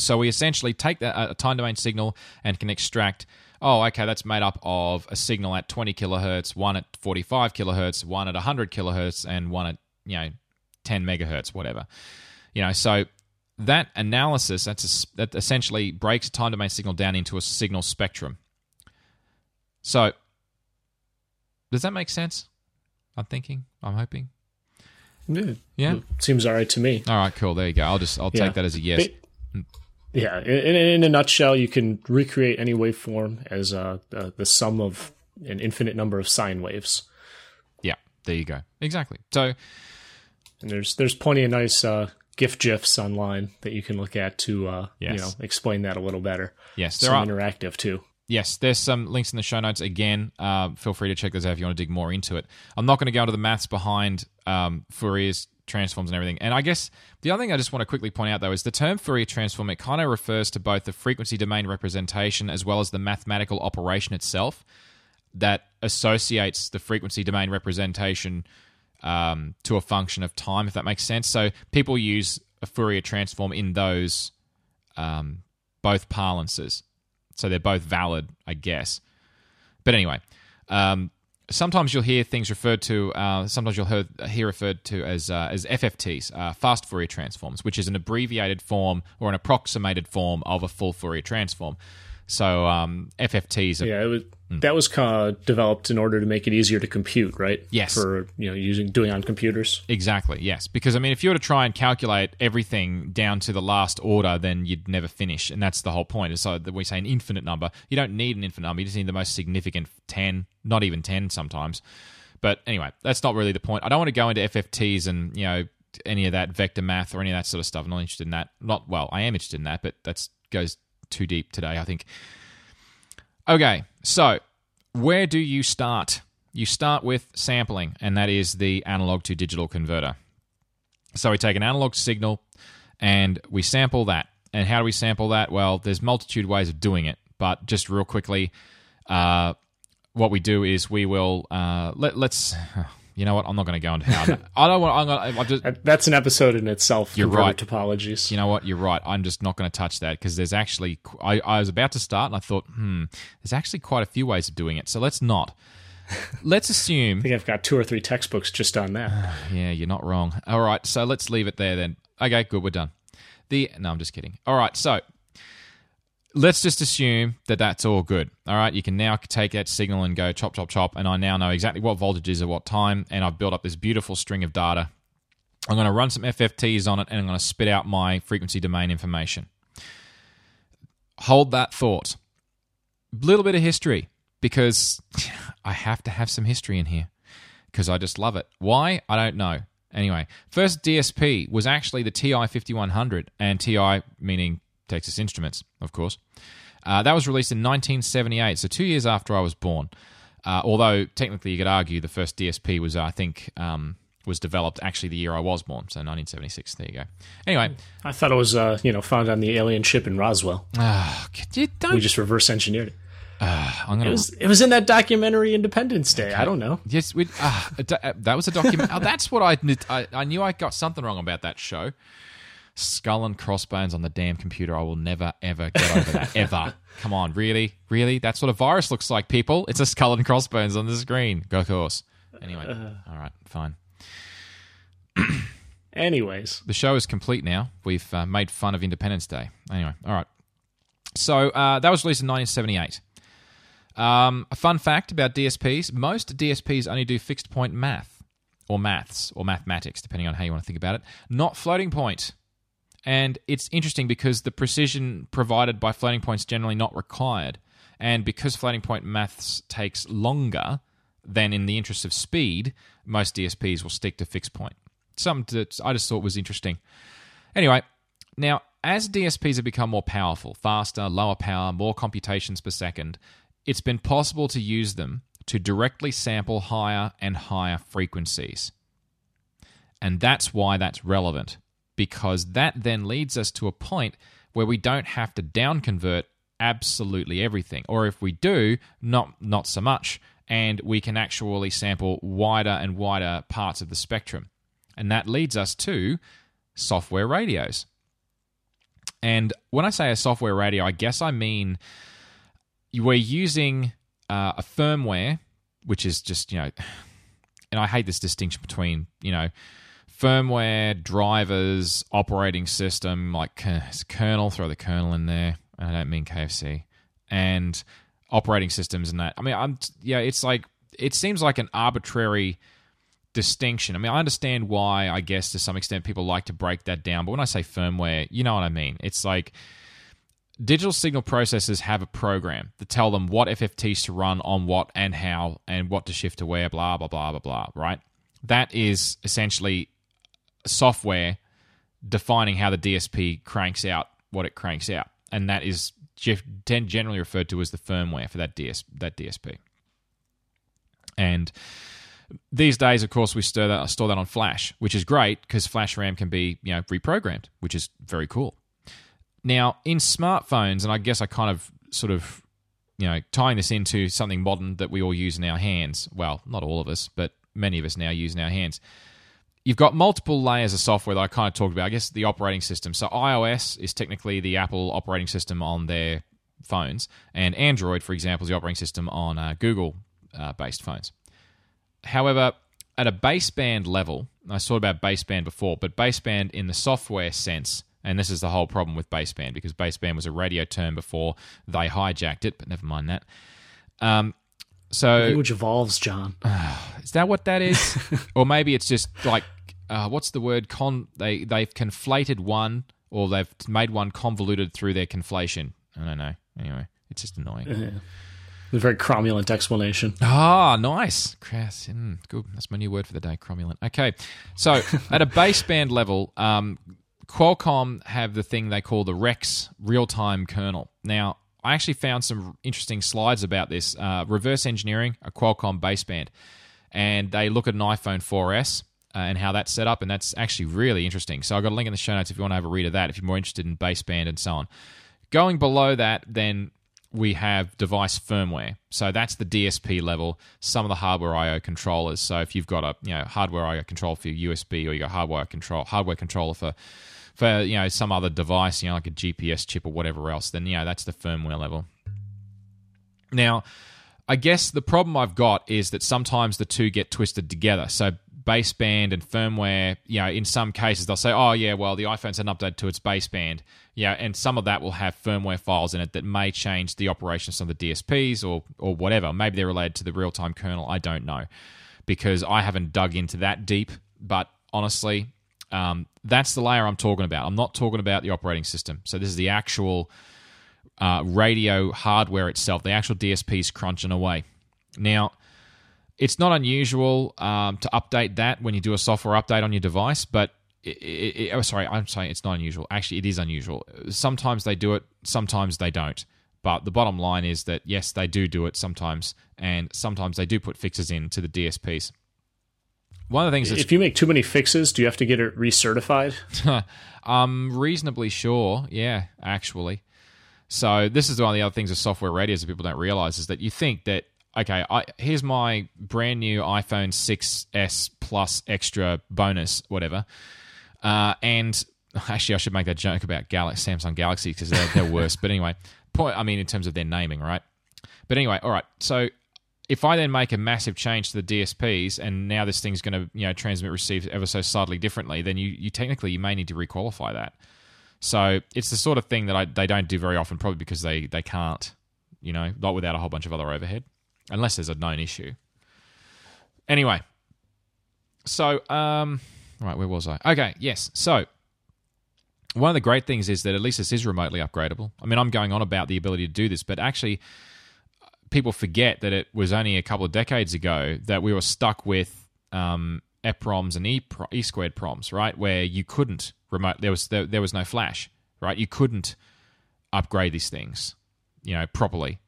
So, we essentially take that, a time domain signal and can extract oh, okay, that's made up of a signal at 20 kilohertz, one at 45 kilohertz, one at 100 kilohertz, and one at, you know, 10 megahertz, whatever. You know, so that analysis, that's a, that essentially breaks a time domain signal down into a signal spectrum. So, does that make sense? I'm thinking, I'm hoping. Yeah. Yeah. Seems all right to me. All right, cool. There you go. I'll just I'll yeah. take that as a yes. But, yeah, in, in, a nutshell, you can recreate any waveform as uh, the, the sum of an infinite number of sine waves. Yeah, there you go. Exactly. So, and there's there's plenty of nice uh, GIF gifs online that you can look at to uh, yes. you know explain that a little better. Yes, there some are interactive too. Yes, there's some links in the show notes. Again, uh, feel free to check those out if you want to dig more into it. I'm not going to go into the maths behind um, Fourier's transforms and everything. And I guess the other thing I just want to quickly point out though is the term Fourier transform. It kind of refers to both the frequency domain representation as well as the mathematical operation itself that associates the frequency domain representation um, to a function of time, if that makes sense. So people use a Fourier transform in those um, both parlances. So they're both valid, I guess. But anyway, um, sometimes you'll hear things referred to. Uh, sometimes you'll hear, hear referred to as uh, as FFTs, uh, fast Fourier transforms, which is an abbreviated form or an approximated form of a full Fourier transform. So um, FFTs. Are, yeah, it was that was kind of developed in order to make it easier to compute, right? Yes. For you know using doing on computers. Exactly. Yes, because I mean, if you were to try and calculate everything down to the last order, then you'd never finish, and that's the whole point. So that we say an infinite number. You don't need an infinite number. You just need the most significant ten, not even ten sometimes. But anyway, that's not really the point. I don't want to go into FFTs and you know any of that vector math or any of that sort of stuff. I'm not interested in that. Not well, I am interested in that, but that goes too deep today. I think. Okay, so where do you start? You start with sampling, and that is the analog to digital converter. So we take an analog signal and we sample that. And how do we sample that? Well, there's multitude ways of doing it, but just real quickly, uh, what we do is we will uh, let, let's you know what? I'm not going to go into how. I don't want. I'm going. I'm just. That's an episode in itself. You're right. Topologies. You know what? You're right. I'm just not going to touch that because there's actually. I, I was about to start and I thought, hmm, there's actually quite a few ways of doing it. So let's not. let's assume. I think I've got two or three textbooks just on that. yeah, you're not wrong. All right, so let's leave it there then. Okay, good. We're done. The no, I'm just kidding. All right, so let's just assume that that's all good. All right, you can now take that signal and go chop, chop, chop, and I now know exactly what voltage is at what time, and I've built up this beautiful string of data. I'm going to run some FFTs on it, and I'm going to spit out my frequency domain information. Hold that thought. A little bit of history, because I have to have some history in here, because I just love it. Why? I don't know. Anyway, first DSP was actually the TI 5100, and TI meaning Texas Instruments, of course. Uh, that was released in 1978, so two years after I was born. Uh, although technically, you could argue the first DSP was, I think, um, was developed actually the year I was born, so 1976. There you go. Anyway, I thought it was, uh, you know, found on the alien ship in Roswell. Uh, we just reverse engineered it. Uh, gonna... It was it was in that documentary Independence Day. Okay. I don't know. Yes, we, uh, that was a document. oh, that's what I, I I knew. I got something wrong about that show skull and crossbones on the damn computer. I will never, ever get over that. ever. Come on, really? Really? That's what a virus looks like, people. It's a skull and crossbones on the screen. Go course. Anyway, uh, all right, fine. Anyways, the show is complete now. We've uh, made fun of Independence Day. Anyway, all right. So uh, that was released in 1978. Um, a fun fact about DSPs most DSPs only do fixed point math, or maths, or mathematics, depending on how you want to think about it, not floating point. And it's interesting because the precision provided by floating points generally not required. And because floating point maths takes longer than in the interest of speed, most DSPs will stick to fixed point. Something that I just thought was interesting. Anyway, now as DSPs have become more powerful, faster, lower power, more computations per second, it's been possible to use them to directly sample higher and higher frequencies. And that's why that's relevant because that then leads us to a point where we don't have to down convert absolutely everything. Or if we do not not so much and we can actually sample wider and wider parts of the spectrum. And that leads us to software radios. And when i say a software radio i guess i mean we're using uh, a firmware which is just you know and i hate this distinction between you know firmware, drivers, operating system, like kernel, throw the kernel in there. I don't mean KFC. And operating systems and that. I mean, I'm yeah, it's like it seems like an arbitrary distinction. I mean, I understand why, I guess to some extent people like to break that down, but when I say firmware, you know what I mean. It's like digital signal processors have a program to tell them what FFTs to run on what and how and what to shift to where, blah, blah, blah, blah, blah, right? That is essentially software defining how the DSP cranks out what it cranks out, and that is generally referred to as the firmware for that DS that DSP. And these days, of course, we store that, store that on Flash, which is great because Flash RAM can be you know reprogrammed, which is very cool. Now, in smartphones, and I guess I kind of sort of you know tying this into something modern that we all use in our hands. Well, not all of us, but many of us now use in our hands you've got multiple layers of software that I kind of talked about. I guess the operating system. So iOS is technically the Apple operating system on their phones, and Android, for example, is the operating system on uh, Google uh, based phones. However, at a baseband level, I talked about baseband before, but baseband in the software sense, and this is the whole problem with baseband because baseband was a radio term before they hijacked it, but never mind that. Um, so Language evolves, John. is that what that is? or maybe it's just like uh, what's the word? Con they they've conflated one or they've made one convoluted through their conflation. I don't know. Anyway, it's just annoying. Yeah. A very cromulent explanation. Ah, nice. Crass. Mm, good. That's my new word for the day, cromulent. Okay. So at a baseband level, um, Qualcomm have the thing they call the Rex real time kernel. Now, I actually found some interesting slides about this. Uh, reverse engineering a Qualcomm baseband. And they look at an iPhone 4S uh, and how that's set up. And that's actually really interesting. So I've got a link in the show notes if you want to have a read of that, if you're more interested in baseband and so on. Going below that, then we have device firmware. So that's the DSP level, some of the hardware I/O controllers. So if you've got a you know hardware I/O control for your USB, or you got hardware control hardware controller for for you know some other device, you know like a GPS chip or whatever else, then you know that's the firmware level. Now, I guess the problem I've got is that sometimes the two get twisted together. So baseband and firmware, you know, in some cases they'll say, oh, yeah, well, the iPhone's an update to its baseband. Yeah, and some of that will have firmware files in it that may change the operation of some of the DSPs or, or whatever. Maybe they're related to the real time kernel. I don't know because I haven't dug into that deep. But honestly, um, that's the layer I'm talking about. I'm not talking about the operating system. So this is the actual uh, radio hardware itself, the actual DSPs crunching away. Now, it's not unusual um, to update that when you do a software update on your device, but it, it, it, oh, sorry, I'm saying it's not unusual. Actually, it is unusual. Sometimes they do it, sometimes they don't. But the bottom line is that yes, they do do it sometimes, and sometimes they do put fixes in to the DSPs. One of the things if you make too many fixes, do you have to get it recertified? I'm reasonably sure. Yeah, actually. So this is one of the other things of software radios that people don't realize is that you think that okay, I, here's my brand new iPhone 6s Plus extra bonus, whatever. Uh, and actually, I should make that joke about Galaxy, Samsung Galaxy because they're, they're worse. but anyway, point. I mean, in terms of their naming, right? But anyway, all right. So if I then make a massive change to the DSPs, and now this thing's going to you know transmit receive ever so slightly differently, then you, you technically you may need to requalify that. So it's the sort of thing that I, they don't do very often, probably because they they can't, you know, not without a whole bunch of other overhead unless there's a known issue. Anyway, so um, right, where was I? Okay, yes. So one of the great things is that at least this is remotely upgradable. I mean, I'm going on about the ability to do this, but actually, people forget that it was only a couple of decades ago that we were stuck with um, EPROMs and E, squared proms, right? Where you couldn't remote. There was there, there was no flash, right? You couldn't upgrade these things, you know, properly.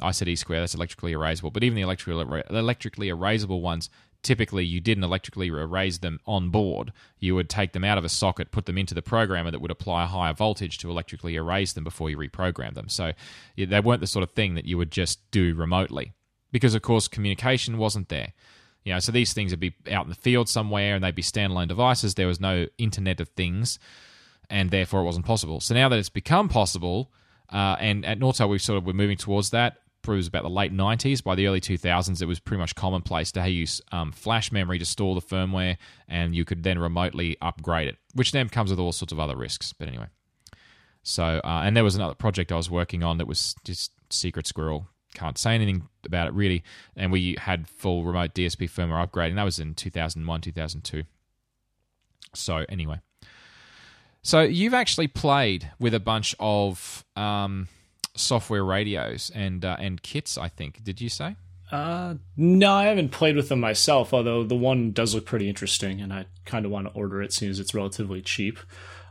I said E square, that's electrically erasable. But even the electrically, electrically erasable ones, typically you didn't electrically erase them on board. You would take them out of a socket, put them into the programmer that would apply a higher voltage to electrically erase them before you reprogram them. So they weren't the sort of thing that you would just do remotely. Because, of course, communication wasn't there. You know, so these things would be out in the field somewhere and they'd be standalone devices. There was no Internet of Things, and therefore it wasn't possible. So now that it's become possible, uh, and at Nortel we sort of we're moving towards that proves about the late 90s. By the early 2000s, it was pretty much commonplace to use um, flash memory to store the firmware, and you could then remotely upgrade it, which then comes with all sorts of other risks. But anyway, so uh, and there was another project I was working on that was just secret squirrel. Can't say anything about it really, and we had full remote DSP firmware upgrade, and that was in 2001, 2002. So anyway, so you've actually played with a bunch of. Um, software radios and uh, and kits. I think. Did you say? Uh, no, I haven't played with them myself. Although the one does look pretty interesting, and I kind of want to order it, seeing as it's relatively cheap.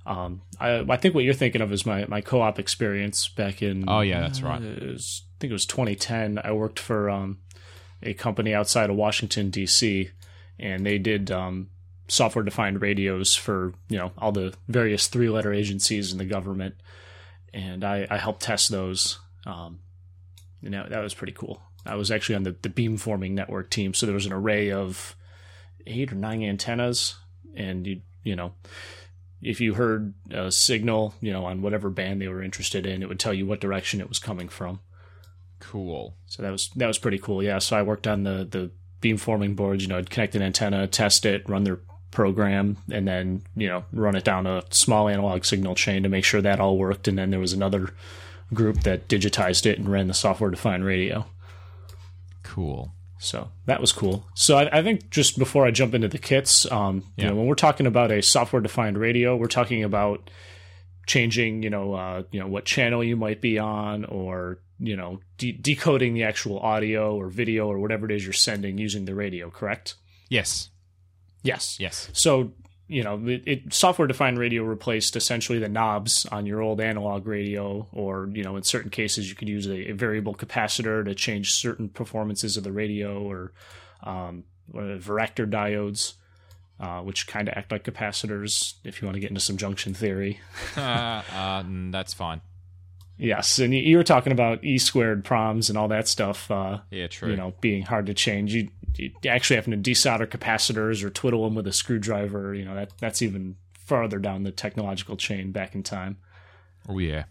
Um, I, I think what you're thinking of is my, my co-op experience back in. Oh yeah, that's right. Uh, was, I think it was 2010. I worked for um, a company outside of Washington D.C. and they did um, software-defined radios for you know all the various three-letter agencies in the government and I, I helped test those. Um, you know, that was pretty cool. I was actually on the, the beamforming network team, so there was an array of eight or nine antennas and you you know if you heard a signal, you know, on whatever band they were interested in, it would tell you what direction it was coming from. Cool. So that was that was pretty cool. Yeah. So I worked on the the beamforming boards. You know, I'd connect an antenna, test it, run their program, and then you know run it down a small analog signal chain to make sure that all worked. And then there was another group that digitized it and ran the software defined radio. Cool. So that was cool. So I, I, think just before I jump into the kits, um, Yeah. you know, when we're talking about a software defined radio, we're talking about changing, you know, uh, you know what channel you might be on, or you know, de- decoding the actual audio or video or whatever it is you're sending using the radio. Correct? Yes. Yes. Yes. So you know, it, it software defined radio replaced essentially the knobs on your old analog radio, or you know, in certain cases, you could use a, a variable capacitor to change certain performances of the radio, or um, the varactor diodes, uh, which kind of act like capacitors. If you want to get into some junction theory, uh, uh, mm, that's fine. Yes. And you, were talking about e squared proms and all that stuff. Uh, Yeah, true. you know, being hard to change. You, you actually having to desolder capacitors or twiddle them with a screwdriver. You know, that that's even farther down the technological chain back in time. oh, yeah.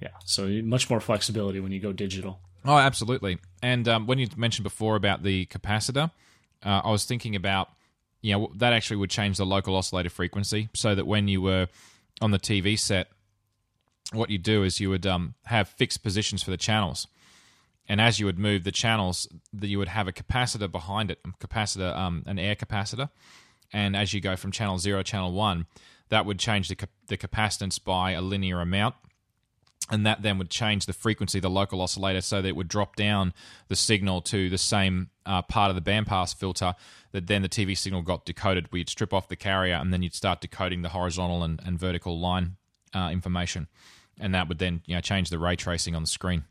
Yeah, so much more flexibility when you go digital. Oh, absolutely. And um, when you mentioned before about the capacitor, uh, I was thinking about, you know, that actually would change the local oscillator frequency so that when you were on the TV set, what you do is you would um, have fixed positions for the channels. And as you would move the channels, that you would have a capacitor behind it, capacitor, um, an air capacitor. And as you go from channel zero, to channel one, that would change the, cap- the capacitance by a linear amount and that then would change the frequency of the local oscillator so that it would drop down the signal to the same uh, part of the bandpass filter that then the TV signal got decoded. We'd strip off the carrier and then you'd start decoding the horizontal and, and vertical line uh, information. And that would then you know change the ray tracing on the screen.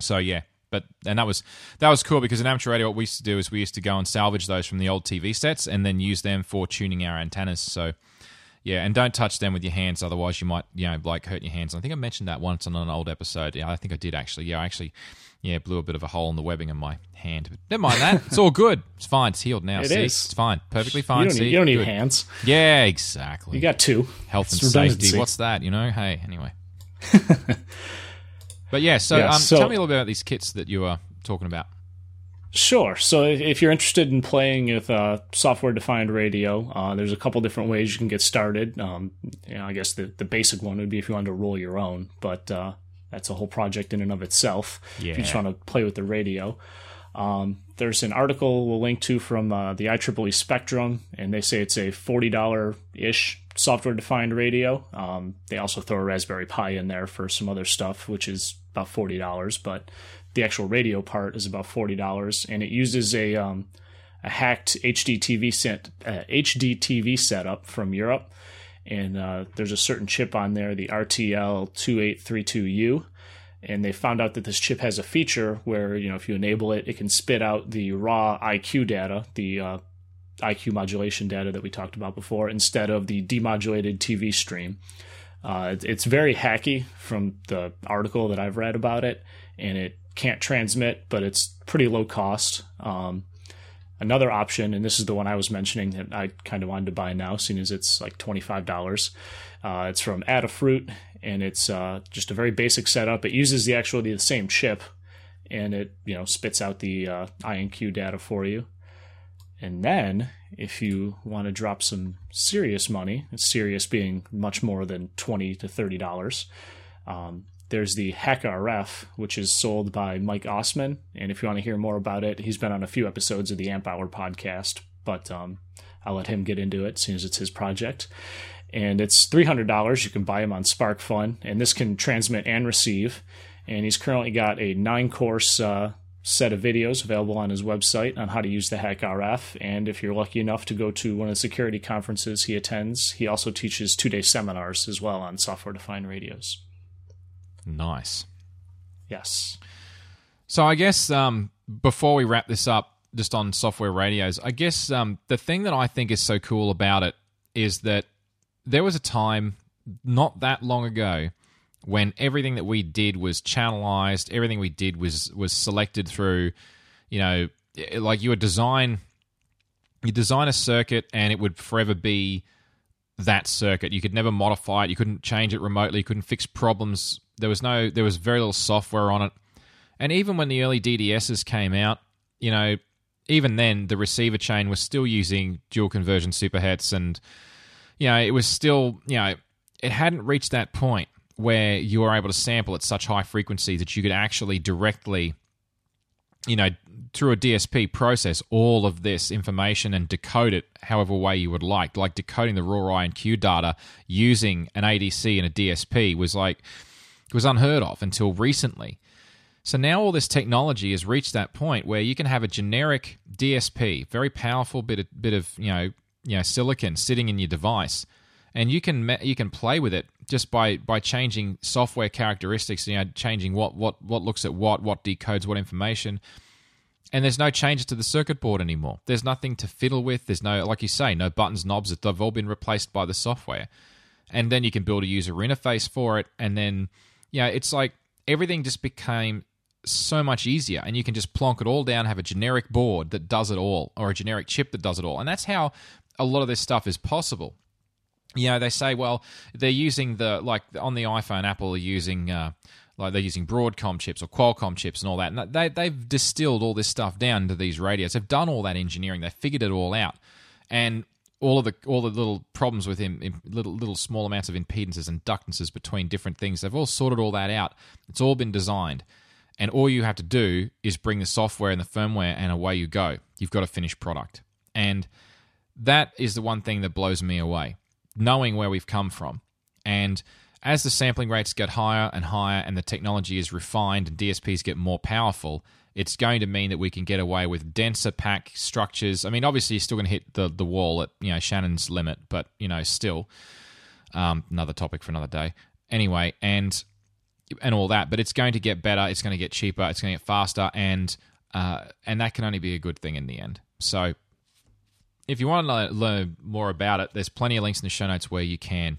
So yeah, but and that was that was cool because in amateur radio what we used to do is we used to go and salvage those from the old TV sets and then use them for tuning our antennas. So yeah, and don't touch them with your hands, otherwise you might, you know, like hurt your hands. I think I mentioned that once on an old episode. Yeah, I think I did actually. Yeah, I actually, yeah, blew a bit of a hole in the webbing of my hand. But never mind that. It's all good. It's fine. It's healed now. It See, is. it's fine. Perfectly You fine. don't See, need, you don't need hands. Yeah, exactly. You got two. health and It's safety. What's that? You know. Hey, anyway. but yeah, so, Yeah, um, so- tell me a little bit about these kits that you were talking about. Sure. So if- if you're interested in playing with uh, software-defined radio, uh, there's a couple different ways you can get started. Um, you know, I guess the, the basic one would be if you wanted to roll your own, but uh, that's a whole project in and of itself. If you just want to play with the radio. Um, there's an article we'll link to from uh, the IEEE Spectrum, and they say it's a $40 ish software defined radio. Um, they also throw a Raspberry Pi in there for some other stuff, which is about $40, but the actual radio part is about $40, and it uses a, um, a hacked HDTV, set, uh, HDTV setup from Europe. And uh, there's a certain chip on there, the RTL2832U and they found out that this chip has a feature where you know if you enable it it can spit out the raw iq data the uh, iq modulation data that we talked about before instead of the demodulated tv stream. Uh, it's very hacky from the article that i've read about it and it can't transmit but it's pretty low cost. Um, another option and this is the one i was mentioning that i kind of wanted to buy now seeing as it's like $25 uh, it's from Adafruit, and it's uh, just a very basic setup. It uses the actually the same chip, and it you know spits out the uh, INQ data for you. And then, if you want to drop some serious money, serious being much more than twenty to thirty dollars, um, there's the HackRF, which is sold by Mike Ossmann. And if you want to hear more about it, he's been on a few episodes of the Amp Hour podcast, but um, I'll let him get into it, seeing as it's his project and it's three hundred dollars. You can buy them on SparkFun, and this can transmit and receive. And he's currently got a nine-course uh, set of videos available on his website on how to use the Hack RF. And if you're lucky enough to go to one of the security conferences he attends, he also teaches two-day seminars as well on software-defined radios. Nice. Yes. So I guess um, before we wrap this up, just on software radios, I guess um, the thing that I think is so cool about it is that there was a time not that long ago when everything that we did was channelized, everything we did was was selected through, you know, like you would design you design a circuit and it would forever be that circuit. You could never modify it. You couldn't change it remotely. You couldn't fix problems. There was no. There was very little software on it. And even when the early DDSs came out, you know, even then the receiver chain was still using dual conversion superhets, and you know, it was still, you know, it hadn't reached that point where you were able to sample at such high frequencies that you could actually directly, you know, through a DSP process all of this information and decode it however way you would like. Like decoding the raw INQ data using an ADC and a DSP was like was unheard of until recently. So now all this technology has reached that point where you can have a generic DSP, very powerful bit of, bit of you know you know silicon sitting in your device, and you can you can play with it just by by changing software characteristics. You know, changing what what what looks at what, what decodes what information, and there's no changes to the circuit board anymore. There's nothing to fiddle with. There's no like you say, no buttons, knobs. They've all been replaced by the software, and then you can build a user interface for it, and then yeah, it's like everything just became so much easier and you can just plonk it all down have a generic board that does it all or a generic chip that does it all. And that's how a lot of this stuff is possible. You know they say well they're using the like on the iphone apple are using uh, like they're using broadcom chips or qualcomm chips and all that. And they, they've distilled all this stuff down into these radios. They've done all that engineering. They've figured it all out. And all of the all the little problems with him, little little small amounts of impedances and ductances between different things. They've all sorted all that out. It's all been designed, and all you have to do is bring the software and the firmware, and away you go. You've got a finished product, and that is the one thing that blows me away. Knowing where we've come from, and as the sampling rates get higher and higher, and the technology is refined and DSPs get more powerful, it's going to mean that we can get away with denser pack structures. I mean, obviously, you're still going to hit the the wall at you know Shannon's limit, but you know, still um, another topic for another day. Anyway, and and all that, but it's going to get better. It's going to get cheaper. It's going to get faster, and uh, and that can only be a good thing in the end. So, if you want to learn more about it, there's plenty of links in the show notes where you can.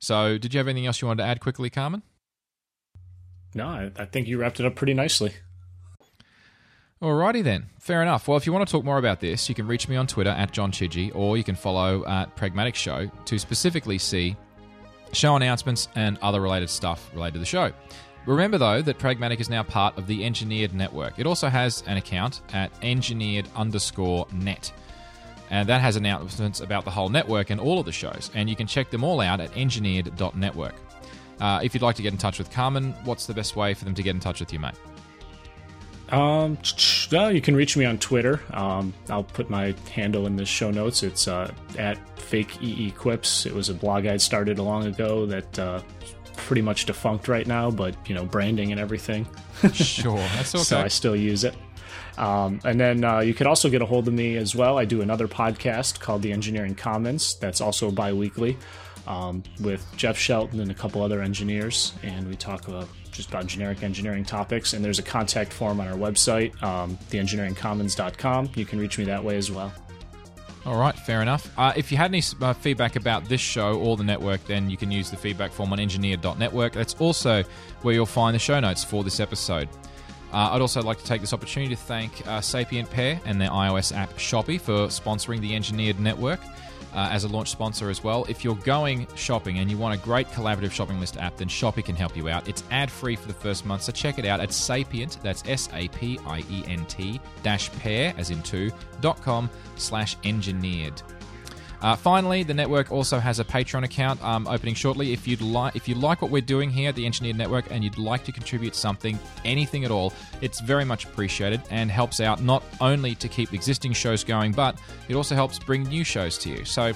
So, did you have anything else you wanted to add quickly, Carmen? No, I, I think you wrapped it up pretty nicely. Alrighty then, fair enough. Well, if you want to talk more about this, you can reach me on Twitter at John or you can follow at Pragmatic Show to specifically see show announcements and other related stuff related to the show. Remember though that Pragmatic is now part of the Engineered Network. It also has an account at engineered underscore net. And that has announcements about the whole network and all of the shows. And you can check them all out at engineered.network. Uh, if you'd like to get in touch with Carmen, what's the best way for them to get in touch with you, mate? Um, well, you can reach me on Twitter. Um, I'll put my handle in the show notes. It's uh, at fake ee quips. It was a blog I started a long ago that uh, pretty much defunct right now, but you know, branding and everything. sure, that's okay. so I still use it. Um, and then uh, you could also get a hold of me as well. I do another podcast called The Engineering Commons. That's also bi weekly um, with Jeff Shelton and a couple other engineers. And we talk about just about generic engineering topics. And there's a contact form on our website, um, theengineeringcommons.com. You can reach me that way as well. All right, fair enough. Uh, if you had any uh, feedback about this show or the network, then you can use the feedback form on engineer.network. That's also where you'll find the show notes for this episode. Uh, I'd also like to take this opportunity to thank uh, Sapient Pair and their iOS app Shopi for sponsoring the Engineered Network uh, as a launch sponsor as well. If you're going shopping and you want a great collaborative shopping list app, then Shopi can help you out. It's ad free for the first month, so check it out at Sapient, that's S A P I E N T, dash pair, as in two, dot com slash engineered. Uh, finally, the network also has a Patreon account um, opening shortly. If you'd like, if you like what we're doing here at the Engineered Network, and you'd like to contribute something, anything at all, it's very much appreciated and helps out not only to keep existing shows going, but it also helps bring new shows to you. So.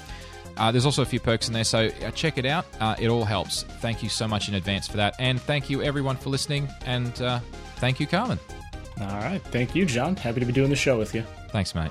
Uh, there's also a few perks in there, so uh, check it out. Uh, it all helps. Thank you so much in advance for that. And thank you, everyone, for listening. And uh, thank you, Carmen. All right. Thank you, John. Happy to be doing the show with you. Thanks, mate.